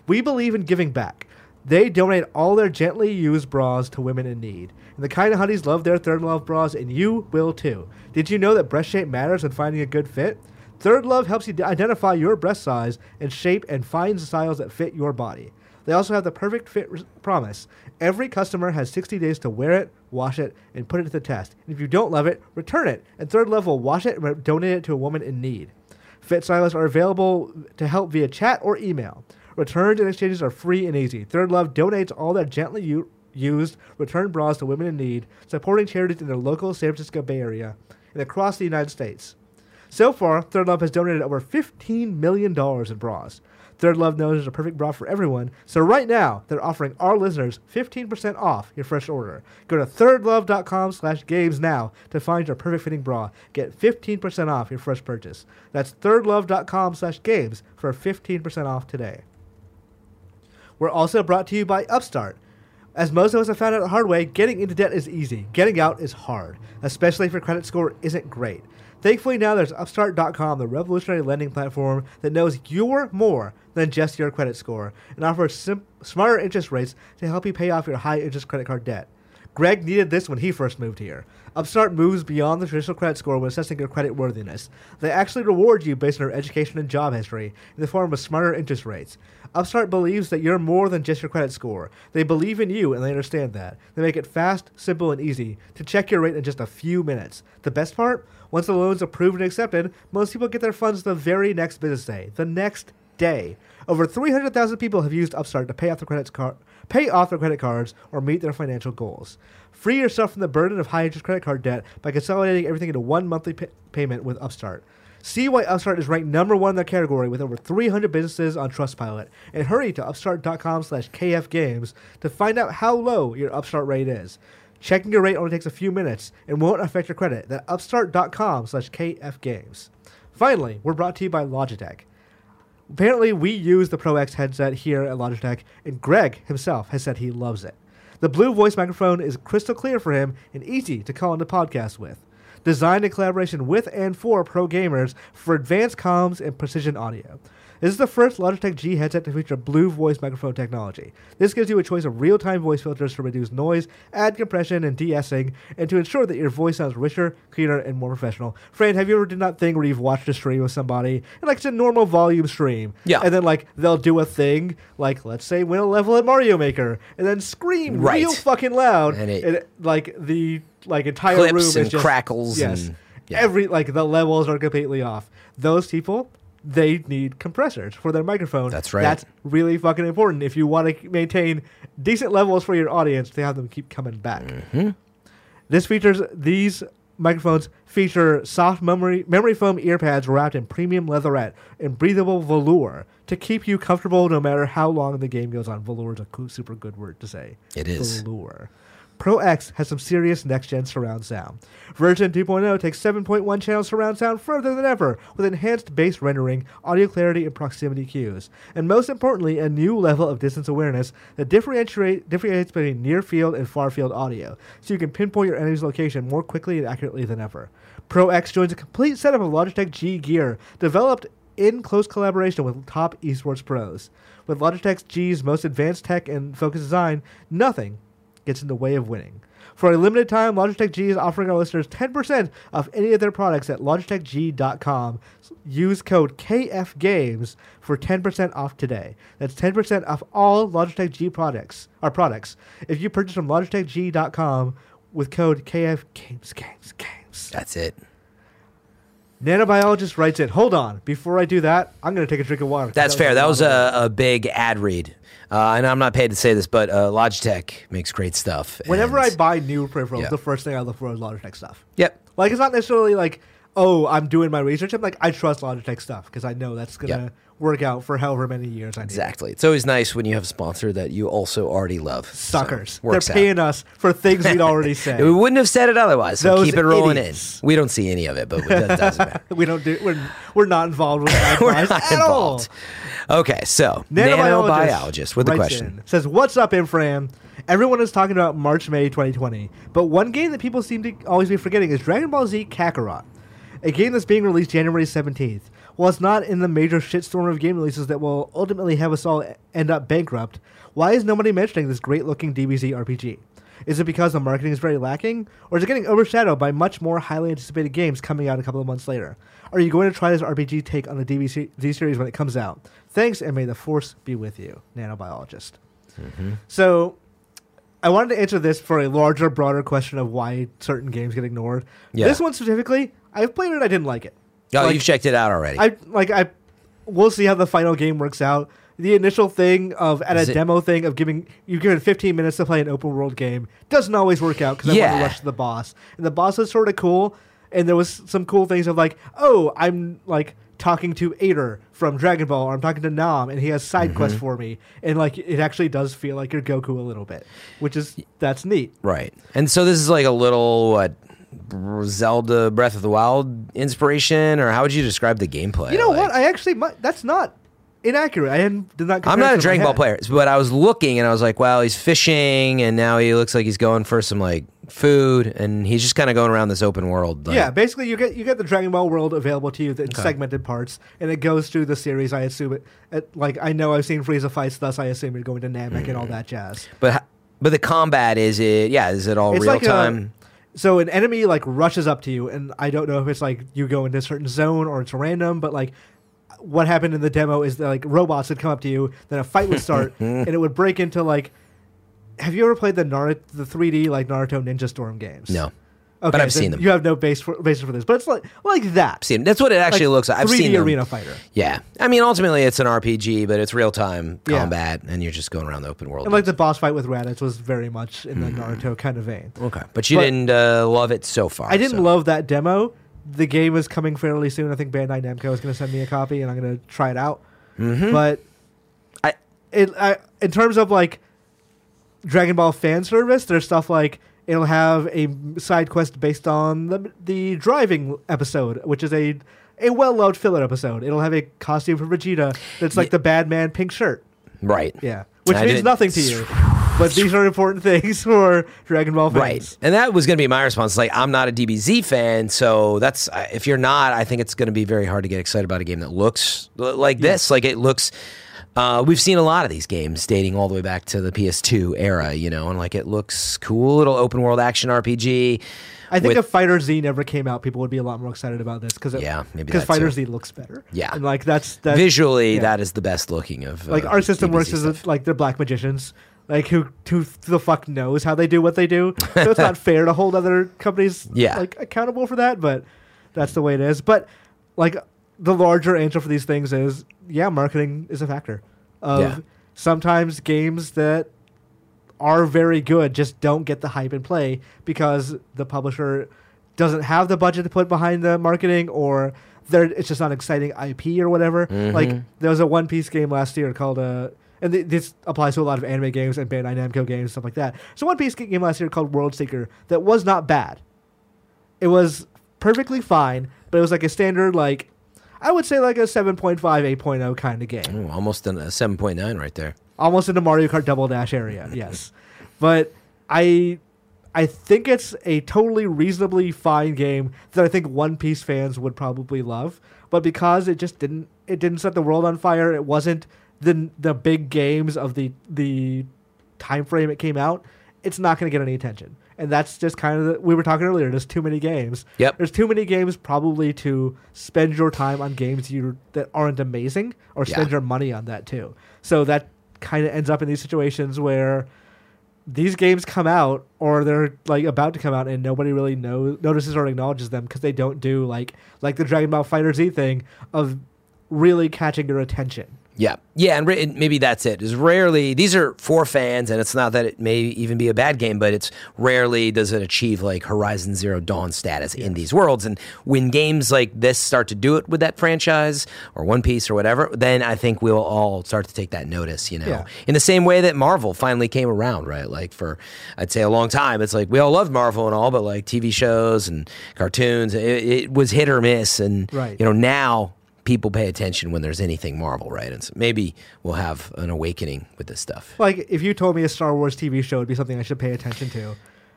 We believe in giving back. They donate all their gently used bras to women in need. And the kind of honeys love their ThirdLove bras, and you will too. Did you know that breast shape matters when finding a good fit? ThirdLove helps you identify your breast size and shape and find styles that fit your body. They also have the perfect fit promise. Every customer has 60 days to wear it, wash it, and put it to the test. And if you don't love it, return it, and ThirdLove will wash it and re- donate it to a woman in need. Fit stylists are available to help via chat or email. Returns and exchanges are free and easy. ThirdLove donates all their gently u- used return bras to women in need, supporting charities in their local San Francisco Bay Area and across the United States. So far, ThirdLove has donated over $15 million in bras. ThirdLove knows there's a perfect bra for everyone, so right now they're offering our listeners 15% off your first order. Go to thirdlove.com slash games now to find your perfect fitting bra. Get 15% off your first purchase. That's thirdlove.com slash games for 15% off today. We're also brought to you by Upstart. As most of us have found out the hard way, getting into debt is easy. Getting out is hard, especially if your credit score isn't great. Thankfully, now there's Upstart.com, the revolutionary lending platform that knows you're more than just your credit score and offers sim- smarter interest rates to help you pay off your high interest credit card debt. Greg needed this when he first moved here. Upstart moves beyond the traditional credit score when assessing your credit worthiness. They actually reward you based on your education and job history in the form of smarter interest rates. Upstart believes that you're more than just your credit score. They believe in you and they understand that. They make it fast, simple, and easy to check your rate in just a few minutes. The best part? Once the loan's approved and accepted, most people get their funds the very next business day. The next day. Over 300,000 people have used Upstart to pay off their credit card pay off their credit cards or meet their financial goals. Free yourself from the burden of high interest credit card debt by consolidating everything into one monthly pa- payment with Upstart. See why Upstart is ranked number one in their category with over 300 businesses on Trustpilot. And hurry to upstart.com slash kfgames to find out how low your Upstart rate is. Checking your rate only takes a few minutes and won't affect your credit. That's upstart.com slash kfgames. Finally, we're brought to you by Logitech. Apparently, we use the Pro X headset here at Logitech, and Greg himself has said he loves it. The Blue Voice microphone is crystal clear for him and easy to call into podcasts with. Designed in collaboration with and for pro gamers for advanced comms and precision audio. This is the first Logitech G headset to feature Blue Voice microphone technology. This gives you a choice of real-time voice filters to reduce noise, add compression, and de-essing, and to ensure that your voice sounds richer, cleaner, and more professional. Fran, have you ever done that thing where you've watched a stream with somebody and like it's a normal volume stream, Yeah. and then like they'll do a thing like let's say win a level at Mario Maker, and then scream Right. real fucking loud, And it- like the like entire Clips room is just, crackles Yes, and- yeah. every like the levels are completely off. Those people. They need compressors for their microphone. That's right. That's really fucking important if you want to maintain decent levels for your audience to have them keep coming back. Mm-hmm. This features these microphones feature soft memory memory foam earpads wrapped in premium leatherette and breathable velour to keep you comfortable no matter how long the game goes on. Velour is a super good word to say. It is. Velour. Pro X has some serious next gen surround sound. Version 2.0 takes 7.1 channel surround sound further than ever with enhanced bass rendering, audio clarity, and proximity cues. And most importantly, a new level of distance awareness that differentiate, differentiates between near field and far field audio, so you can pinpoint your enemy's location more quickly and accurately than ever. Pro X joins a complete setup of Logitech G gear developed in close collaboration with top esports pros. With Logitech G's most advanced tech and focused design, nothing gets in the way of winning. For a limited time, Logitech G is offering our listeners 10% off any of their products at logitechg.com. Use code KFGames for 10% off today. That's 10% off all Logitech G products, our products. If you purchase from logitechg.com with code KFGames, games, games. That's it. Nanobiologist writes in, hold on, before I do that, I'm going to take a drink of water. That's fair. That was a, a big ad read. Uh, and I'm not paid to say this, but uh, Logitech makes great stuff. Whenever and- I buy new peripherals, Yeah. the first thing I look for is Logitech stuff. Yep. Like it's not necessarily like, oh, I'm doing my research. I'm like, I trust Logitech stuff because I know that's gonna Yeah. work out for however many years I need. Exactly. It's always nice when you have a sponsor that you also already love. Suckers. works They're out. paying us for things we'd already said. We wouldn't have said it otherwise. So Those keep it rolling idiots. in. We don't see any of it, but that doesn't matter. we don't do. We're, we're not involved with that We're not at involved. Okay, so nanobiologist with the question. in, says, "What's up, Infram? Everyone is talking about March May 2020, but one game that people seem to always be forgetting is Dragon Ball Z Kakarot, a game that's being released January 17th. While it's not in the major shitstorm of game releases that will ultimately have us all end up bankrupt, why is nobody mentioning this great-looking DBZ RPG?" Is it because the marketing is very lacking, or is it getting overshadowed by much more highly anticipated games coming out a couple of months later? Are you going to try this RPG take on the DBZ series when it comes out? Thanks, and may the force be with you, nanobiologist. Mm-hmm. So, I wanted to answer this for a larger, broader question of why certain games get ignored. Yeah. This one specifically, I've played it. I didn't like it. Oh, Like, you've checked it out already. I like I. We'll see how the final game works out. The initial thing of at Is a it- demo thing of giving you given 15 minutes to play an open world game doesn't always work out because I want Yeah. to rush to the boss. And the boss is sort of cool, and there was some cool things of like, oh, I'm like talking to Ader from Dragon Ball, or I'm talking to Nam, and he has side Mm-hmm. quests for me, and like it actually does feel like you're Goku a little bit, which is that's neat. right. And so this is like a little what Zelda Breath of the Wild inspiration, or how would you describe the gameplay? You know Like- what? I actually might, that's not inaccurate. I hadn't, did not. I'm not a Dragon Ball player, but I was looking and I was like, wow, he's fishing, and now he looks like he's going for some like food, and he's just kind of going around this open world. Like, yeah, basically you get you get the Dragon Ball world available to you in segmented parts, and it goes through the series. I assume it, it like I know I've seen Frieza fights, thus I assume you're going to Namek and all hmm. that jazz. But But the combat is it? Yeah, is it all It's real like a- time? So an enemy like rushes up to you, and I don't know if it's like you go into a certain zone or it's random, but like what happened in the demo is that like robots would come up to you, then a fight would start, mm-hmm. and it would break into like. Have you ever played the Naruto, the 3D like Naruto Ninja Storm games? no, Okay, but I've seen them. You have no base for, basis for this, but it's like like that. Seen. That's what it actually looks like. I've 3D seen them. arena fighter. Yeah, I mean, ultimately, it's an RPG, but it's real time Yeah. combat, and you're just going around the open world. And like the boss fight with Raditz was very much in the Naruto kind of vein. okay, but you but- didn't uh, love it so far. I didn't so. love that demo. The game is coming fairly soon. I think Bandai Namco is going to send me a copy, and I'm going to try it out. But I- it, I, in terms of like Dragon Ball fan service, there's stuff like it'll have a side quest based on the the driving episode, which is a a well loved filler episode. It'll have a costume for Vegeta that's like Ye- the bad man pink shirt. right. Yeah, which I means didn't- nothing to you. But these are important things for Dragon Ball fans. Right, and that was going to be my response. Like, I'm not a DBZ fan, so that's if you're not, I think it's going to be very hard to get excited about a game that looks like this. Like it looks. Uh, we've seen a lot of these games dating all the way back to the PS2 era, you know, and like it looks cool, little open world action RPG. I think with- if Fighter Z never came out, people would be a lot more excited about this because Yeah, maybe because Fighter too. Z looks better. Yeah. and like that's that Visually, yeah. that is the best looking of like uh, Arc System DBZ works as like they're black magicians. Like who who the fuck knows how they do what they do? So it's not fair to hold other companies Yeah. like accountable for that. But that's the way it is. But like the larger answer for these things is yeah, marketing is a factor. Of Yeah. sometimes games that are very good just don't get the hype and play because the publisher doesn't have the budget to put behind the marketing or they're, it's just not exciting IP or whatever. Like there was a One Piece game last year called uh, and th- this applies to a lot of anime games and Bandai Namco games and stuff like that. So One Piece game last year called World Seeker that was not bad. It was perfectly fine, but it was like a standard like I would say like a 7.5 8.0 kind of game Ooh, almost a 7.9 right there. almost in the Mario Kart Double Dash area. Yes, but I I think it's a totally reasonably fine game that I think One Piece fans would probably love. But because it just didn't it didn't set the world on fire, it wasn't the the big games of the the time frame it came out. It's not going to get any attention. And that's just kind of the, we were talking earlier. There's too many games. Yep. There's too many games probably to spend your time on games you that aren't amazing or spend Yeah. your money on that too. So that kind of ends up in these situations where these games come out or they're like about to come out and nobody really knows notices or acknowledges them because they don't do like like the Dragon Ball Fighter Z thing of really catching your attention. Yeah, yeah, and, and maybe that's it. it. Is rarely these are for fans, and it's not that it may even be a bad game, but it's rarely does it achieve like Horizon Zero Dawn status in these worlds. And when games like this start to do it with that franchise or One Piece or whatever, then I think we'll all start to take that notice. You know, Yeah. in the same way that Marvel finally came around, right? Like for I'd say a long time, it's like we all loved Marvel and all, but like TV shows and cartoons, it, it was hit or miss. And Right. you know now people pay attention when there's anything Marvel, right? And so maybe we'll have an awakening with this stuff. Like if you told me a Star Wars TV show would be something I should pay attention to,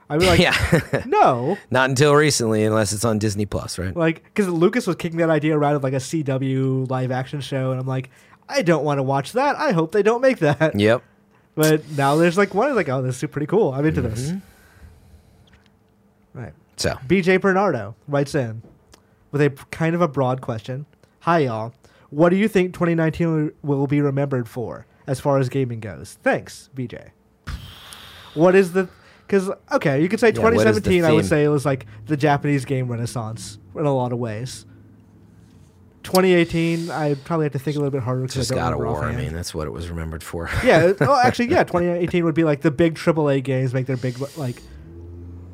I'd be like, yeah, no, not until recently, unless it's on Disney Plus, right? like because Lucas was kicking that idea around of like a CW live action show, and I'm like, I don't want to watch that. I hope they don't make that. Yep. But now there's like one like, oh, this is pretty cool. I'm into this. Mm-hmm. Right. So BJ Bernardo writes in with a kind of a broad question. Hi, y'all. What do you think 2019 will be remembered for as far as gaming goes? Thanks, BJ. What is the. Because, okay, you could say Yeah, what is the 2017, I would say it was like the Japanese game renaissance in a lot of ways. 2018, I probably have to think a little bit harder because just I don't God of War. I mean, that's what it was remembered for. yeah. it- Oh, actually, yeah. 2018 would be like the big AAA games make their big like,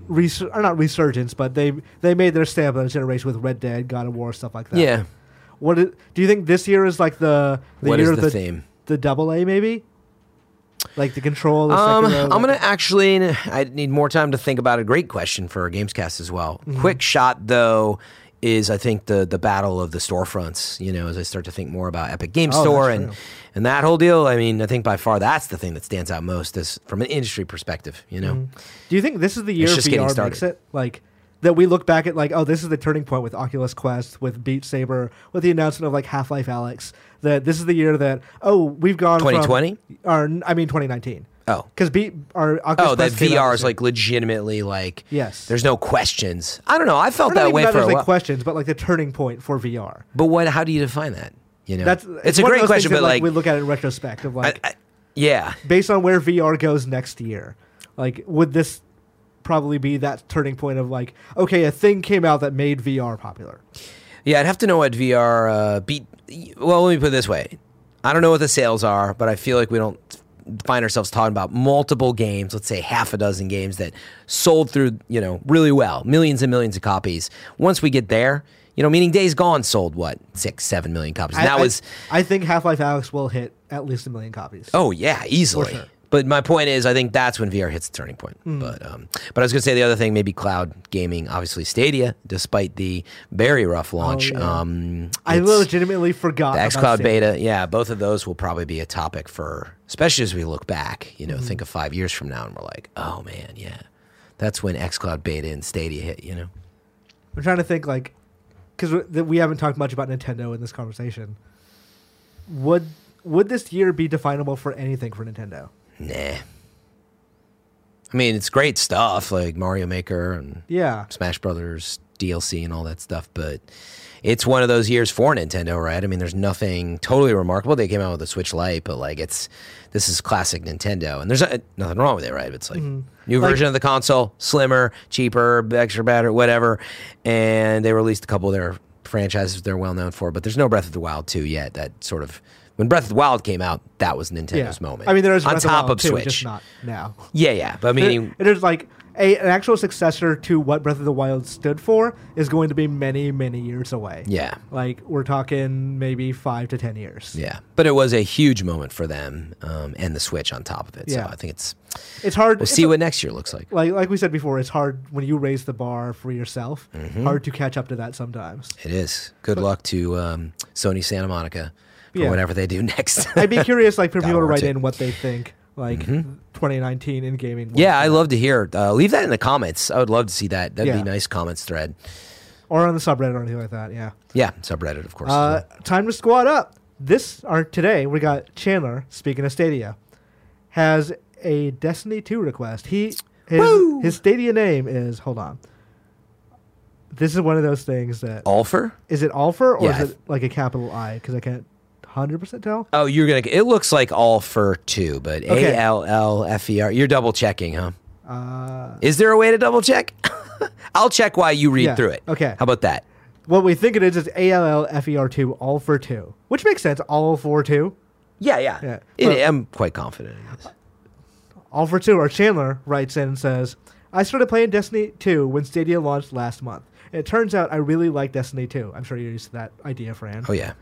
res- or not resurgence, but they they made their stamp on the generation with Red Dead, God of War, stuff like that. yeah. What do you think this year is like the the What is year the of the theme? the double A maybe? Like the control. The Um, Sekiro, I'm gonna actually. I need more time to think about a great question for Gamescast as well. Mm-hmm. Quick shot though is I think the the battle of the storefronts. You know, as I start to think more about Epic Game Oh, Store and true. and that whole deal. I mean, I think by far that's the thing that stands out most as from an industry perspective. You know, Do you think this is the year VR makes it? Like that we look back at like, oh, this is the turning point with Oculus Quest, with Beat Saber, with the announcement of like Half Life Alyx. That this is the year that oh, we've gone from- 2020? or I mean 2019. Oh. because B our Oculus Oh, Quest out VR is like legitimately like. Yes. There's no questions. I don't know. I felt that way for a like while. questions, but like the turning point for VR. But what? How do you define that? You know, That's it's a great question, but that, like, we look at it in retrospect of I, like I, yeah, based on where VR goes next year, like would this probably be that turning point of like okay, a thing came out that made VR popular. yeah. I'd have to know what VR uh, beat. Well, let me put it this way: I don't know what the sales are, but I feel like we don't find ourselves talking about multiple games. Let's say half a dozen games that sold through, you know, really well, millions and millions of copies. Once we get there. You know, meaning Days Gone sold what six, seven million copies. And I, that I- was I, think Half Life Alyx will hit at least a million copies. Oh yeah, easily. sure. But my point is, I think that's when VR hits the turning point. Hmm. But um, but I was gonna say the other thing, maybe cloud gaming. Obviously, Stadia, despite the very rough launch. Oh, yeah. um, I legitimately forgot. the xCloud beta. Yeah, both of those will probably be a topic for, especially as we look back. You know, Hmm. think of five years from now, and we're like, oh man, yeah, that's when xCloud beta and Stadia hit. You know. I'm trying to think like because we haven't talked much about Nintendo in this conversation. Would would this year be definable for anything for Nintendo? Nah. I mean, it's great stuff like Mario Maker and Yeah, Smash Brothers DLC and all that stuff, but it's one of those years for Nintendo, right? I mean, there's nothing totally remarkable. They came out with a Switch Lite, but like it's this is classic Nintendo, and there's uh, nothing wrong with it, right? It's like new Like- version of the console, slimmer, cheaper, extra battery, whatever, and they released a couple of their franchises they're well known for, but there's no Breath of the Wild 2 yet. That sort of when Breath of the Wild came out, that was Nintendo's yeah. moment. I mean, there is on Breath top Wild of too, Switch. just not now. Yeah, yeah, but I mean, It is like a, an actual successor to what Breath of the Wild stood for is going to be many, many years away. yeah. Like we're talking maybe five to ten years. Yeah, but it was a huge moment for them um, and the Switch on top of it. Yeah. So I think it's It's hard. we'll it's see a- what next year looks like. like like we said before, it's hard when you raise the bar for yourself. Mm-hmm. Hard to catch up to that sometimes. It is. Good luck to um, Sony Santa Monica for Yeah. whatever they do next. I'd be curious, like, for people to write in what they think, like 2019 in gaming. yeah, I love to hear. Uh, leave that in the comments. I would love to see that. That'd Yeah. be a nice comments thread. or on the subreddit or anything like that. Yeah. Yeah, subreddit, of course. Uh, well. time to squad up. This or today we got Chandler. Speaking of Stadia, has a Destiny 2 request. He his Woo! his Stadia name is hold on. This is one of those things that Alfer? is it Alfer or Yeah, is it like a capital I? Because I can't hundred percent tell. Oh, you're gonna. It looks like Alfer too, but A L L F E R. You're double checking, huh? Uh, Is there a way to double check? I'll check while you read Yeah, through it. okay. How about that? what we think it is is A L L F E R two all for two, which makes sense. All for two, Yeah, yeah. Yeah. It- I'm quite confident in this. all for two. Or Chandler writes in and says, "I started playing Destiny two when Stadia launched last month. It turns out I really like Destiny two. I'm sure you're used to that idea, Fran. Oh yeah.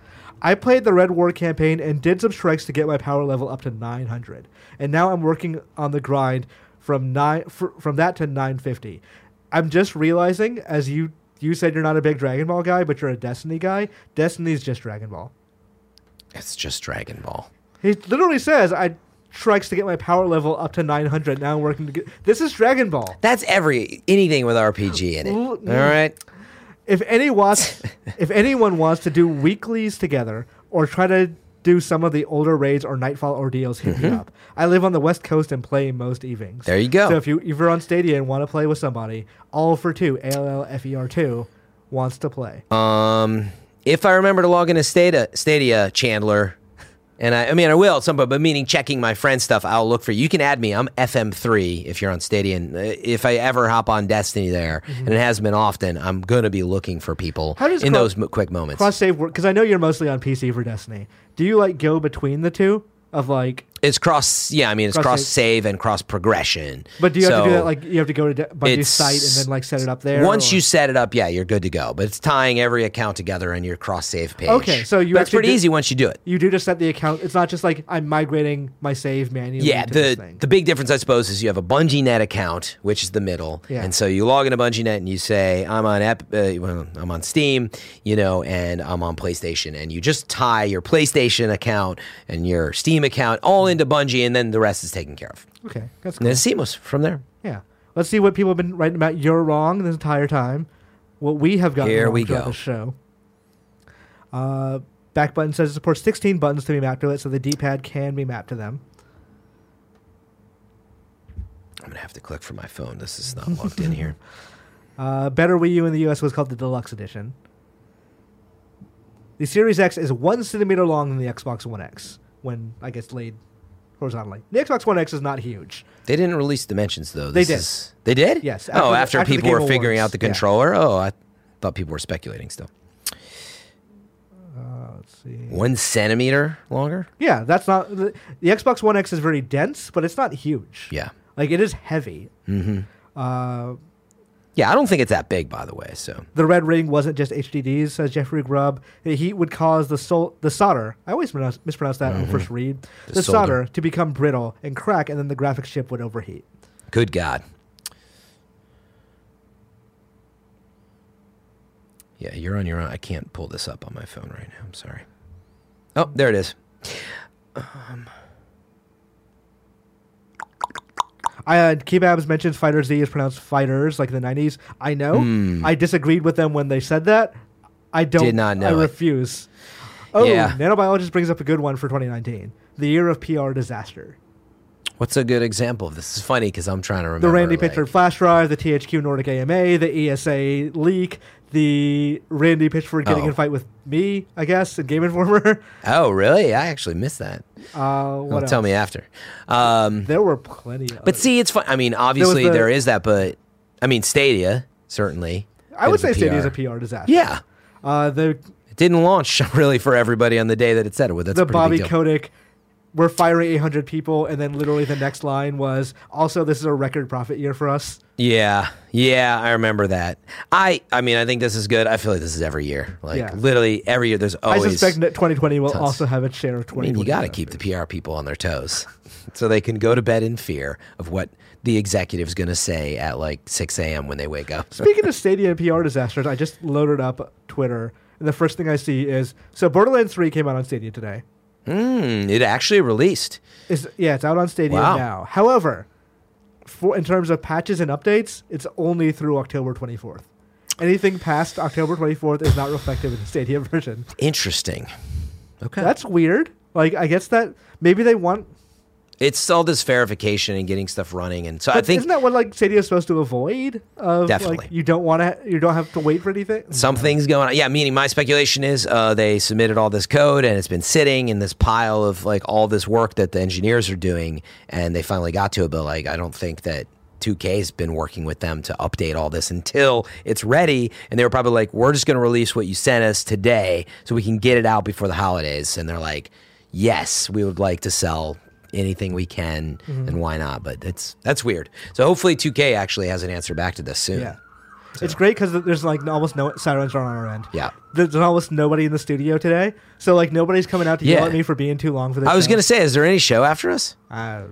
I played the Red War campaign and did some strikes to get my power level up to 900, and now I'm working on the grind from nine fr- from that to 950. I'm just realizing, as you you said, you're not a big Dragon Ball guy, but you're a Destiny guy. Destiny's just Dragon Ball. It's just Dragon Ball. He literally says, "I strikes to get my power level up to 900. Now I'm working to get." This is Dragon Ball. That's every anything with RPG in it. All mm. right. if any wants, if anyone wants to do weeklies together or try to do some of the older raids or Nightfall ordeals, hit me up. I live on the West Coast and play most evenings. Mm-hmm. There you go. So if you if you're on Stadia and want to play with somebody, all for two, A L L F E R two, wants to play. Um, if I remember to log into Stadia, Stadia Chandler, and I, I mean I will at some point, but meaning checking my friend stuff, I'll look for you. You can add me. I'm FM3 if you're on Stadia. And uh, if I ever hop on Destiny there, and it hasn't been often, I'm gonna be looking for people Mm-hmm. In cro- those quick moments. Cross save work because I know you're mostly on PC for Destiny. Do you like go between the two of like? It's cross, yeah. I mean it's Cross cross, save. save and cross progression. But do you have to do So- that like you have to go to De- Bungie's It's- site and then like set it up there? Once or- you set it up, yeah, you're good to go. But it's tying every account together in your cross save page. Okay, so you it's pretty do- easy once you do it. you do just set the account. It's not just like I'm migrating my save manually. Yeah, the the big difference I suppose is you have a Bungie Net account, which is the middle, Yeah. and so you log into Bungie Net and you say I'm on Ep- uh, well, I'm on Steam, you know, and I'm on PlayStation, and you just tie your PlayStation account and your Steam account all into Bungie, and then the rest is taken care of. okay, that's And cool. it's seamless from there. Yeah. Let's see what people have been writing about. You're wrong this entire time. What we have gotten Here we go. the show. Uh, back button says it supports 16 buttons to be mapped to it, so the D-pad can be mapped to them. I'm gonna have to click for my phone. This is not logged in here. Uh, better Wii U in the US was called the Deluxe Edition. The Series X is one centimeter long than the Xbox One X when I guess laid horizontally. The Xbox One X is not huge. They didn't release dimensions though. They did. is- they did. Yes, oh, after the- after, after people were figuring out the yeah. controller. Oh, I thought people were speculating still. Uh, let's see. One centimeter longer. Yeah, that's not the, the Xbox One X is very dense, but it's not huge. Yeah. Like it is heavy. Mm-hmm. Uh, Yeah, I don't think it's that big, by the way. So the red ring wasn't just HDDs, says Jeffrey Grubb. The heat would cause the sol- the solder. I always pronounce, mispronounce that on mm-hmm. first read. The, The solder. solder. to become brittle and crack, and then the graphics chip would overheat. good God. Yeah, you're on your own. I can't pull this up on my phone right now. I'm sorry. Oh, there it is. Um, I uh, Kebabs mentions Fighter Z is pronounced fighters like in the '90s. I know. I disagreed with them when they said that. I don't. Did not know I it. refuse. Oh, Yeah. nanobiologist brings up a good one for 2019. The year of PR disaster. What's a good example of this? It's funny because I'm trying to remember. The Randy like- Pitchford flash drive, the THQ Nordic AMA, the ESA leak, the Randy Pitchford getting Oh. in a fight with me, I guess, and Game Informer. Oh, really? I actually missed that. Uh, what Well, tell me after. Um, There were plenty. Of but see, it's fun. I mean, obviously the- there is that, but I mean, Stadia certainly. I would say Stadia is a PR. Disaster. Yeah, Uh, the it didn't launch really for everybody on the day that it said it would. That's the Bobby. Kotick, we're firing 800 people, and then literally the next line was, also, this is a record profit year for us. Yeah, yeah, I remember that. I, I mean, I think this is good. I feel like this is every year. Like Yeah. literally every year. There's always. I suspect that 2020 will tons. also have its share of I mean, you got to keep the PR people on their toes, so they can go to bed in fear of what the executive's going to say at like 6 a.m. when they wake up. Speaking of stadium PR disasters, I just loaded up Twitter, and the first thing I see is so Borderlands 3 came out on Stadia today. Mm, it actually released. Is yeah, it's out on Stadia Wow. now. However, for in terms of patches and updates, it's only through October 24th. Anything past October 24th is not reflective in the Stadia version. Interesting. Okay. That's weird. Like I guess that maybe they want. It's all this verification and getting stuff running, and so I think isn't that what like Stadia is supposed to avoid? Of Definitely. like you don't want to, you don't have to wait for anything. something's going on. Yeah, meaning my speculation is uh, they submitted all this code and it's been sitting in this pile of like all this work that the engineers are doing, and they finally got to it. But like, I don't think that 2K's been working with them to update all this until it's ready. And they were probably like, "We're just going to release what you sent us today, so we can get it out before the holidays." And they're like, "Yes, we would like to sell." Anything we can, and why not? But it's that's weird. So hopefully, 2K actually has an answer back to this soon. Yeah. It's great because there's like almost no sirens are on our end. Yeah. There's almost nobody in the studio today, so like nobody's coming out to yell at me for being too long for this. I was show. going to say, is there any show after us? Uh,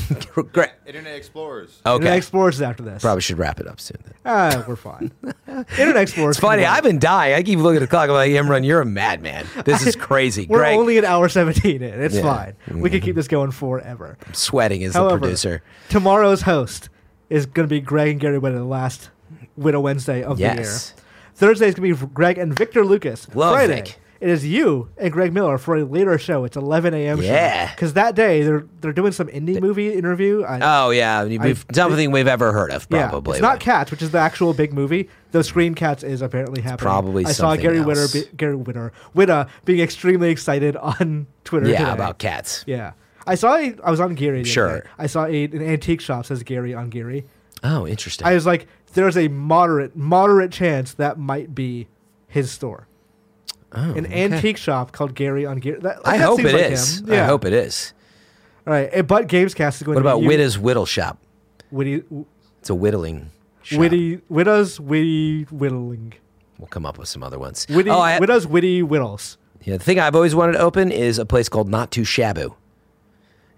Great. Internet Explorers. Internet Okay. Explorers is after this. Probably should wrap it up soon. Then. Ah, we're fine. Internet Explorers. It's funny. I've been dying. I keep looking at the clock. I'm like, Imran, you're a madman. This is crazy. We're Greg, only an hour 17 in. It's Yeah. fine. We can keep this going forever. sweating as However, the producer. tomorrow's host is going to be Greg and Gary Whitta, the last Whitta Wednesday of Yes. the year. Thursday is going to be Greg and Victor Lucas. Love Friday, Vic. It is you and Greg Miller for a later show. It's 11 a.m. Yeah. Because that day they're they're doing some indie movie interview. I, Oh yeah, we've, something we've ever heard of. yeah, Probably. it's not Cats, which is the actual big movie. The Screen Cats is apparently happening. probably I saw Gary Whitta, else. be, Gary Whitta, Whitta being extremely excited on Twitter. Yeah, today. about cats. Yeah. I saw a, I was on Geary. Sure. day. I saw a, an antique shop says Gary on Geary. Oh, interesting. I was like, there's a moderate moderate chance that might be his store. Oh, An okay. antique shop called Gary on Geary. That, I that hope it like is. him. Yeah. I hope it is. All right. eh, But Gamescast is going What to about be you- Whitta's Whittle Shop? Witty, It's a whittling. Shop. witty, witty whittling. We'll come up with some other ones. Witty, oh, I, witty whittles. yeah, the thing I've always wanted to open is a place called Not Too Shabu.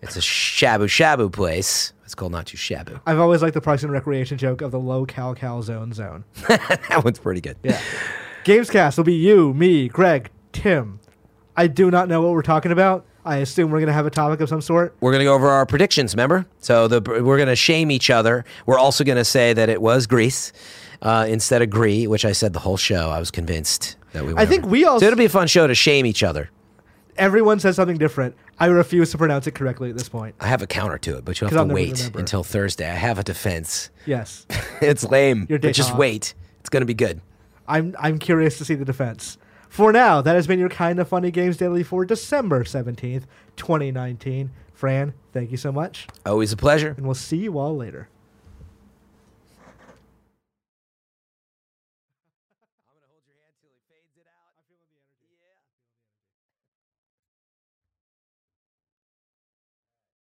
It's a shabu shabu place. It's called Not Too Shabu. I've always liked the Parks and Recreation joke of the low cal cal zone zone. that one's pretty good. Yeah. Gamescast will be you, me, Greg, Tim. I do not know what we're talking about. I assume we're going to have a topic of some sort. We're going to go over our predictions, remember? So the, we're going to shame each other. We're also going to say that it was Greece uh, instead of Gree, which I said the whole show. I was convinced that we were. I think we all- So it'll be a fun show to shame each other. Everyone says something different. I refuse to pronounce it correctly at this point. I have a counter to it, but you have to wait remember. until Thursday. I have a defense. Yes. it's lame, Your but just wait. It's going to be good. I'm I'm curious to see the defense. For now, that has been your kind of funny games daily for December 17th, 2019. Fran, thank you so much, Always a pleasure. and we'll see you all later.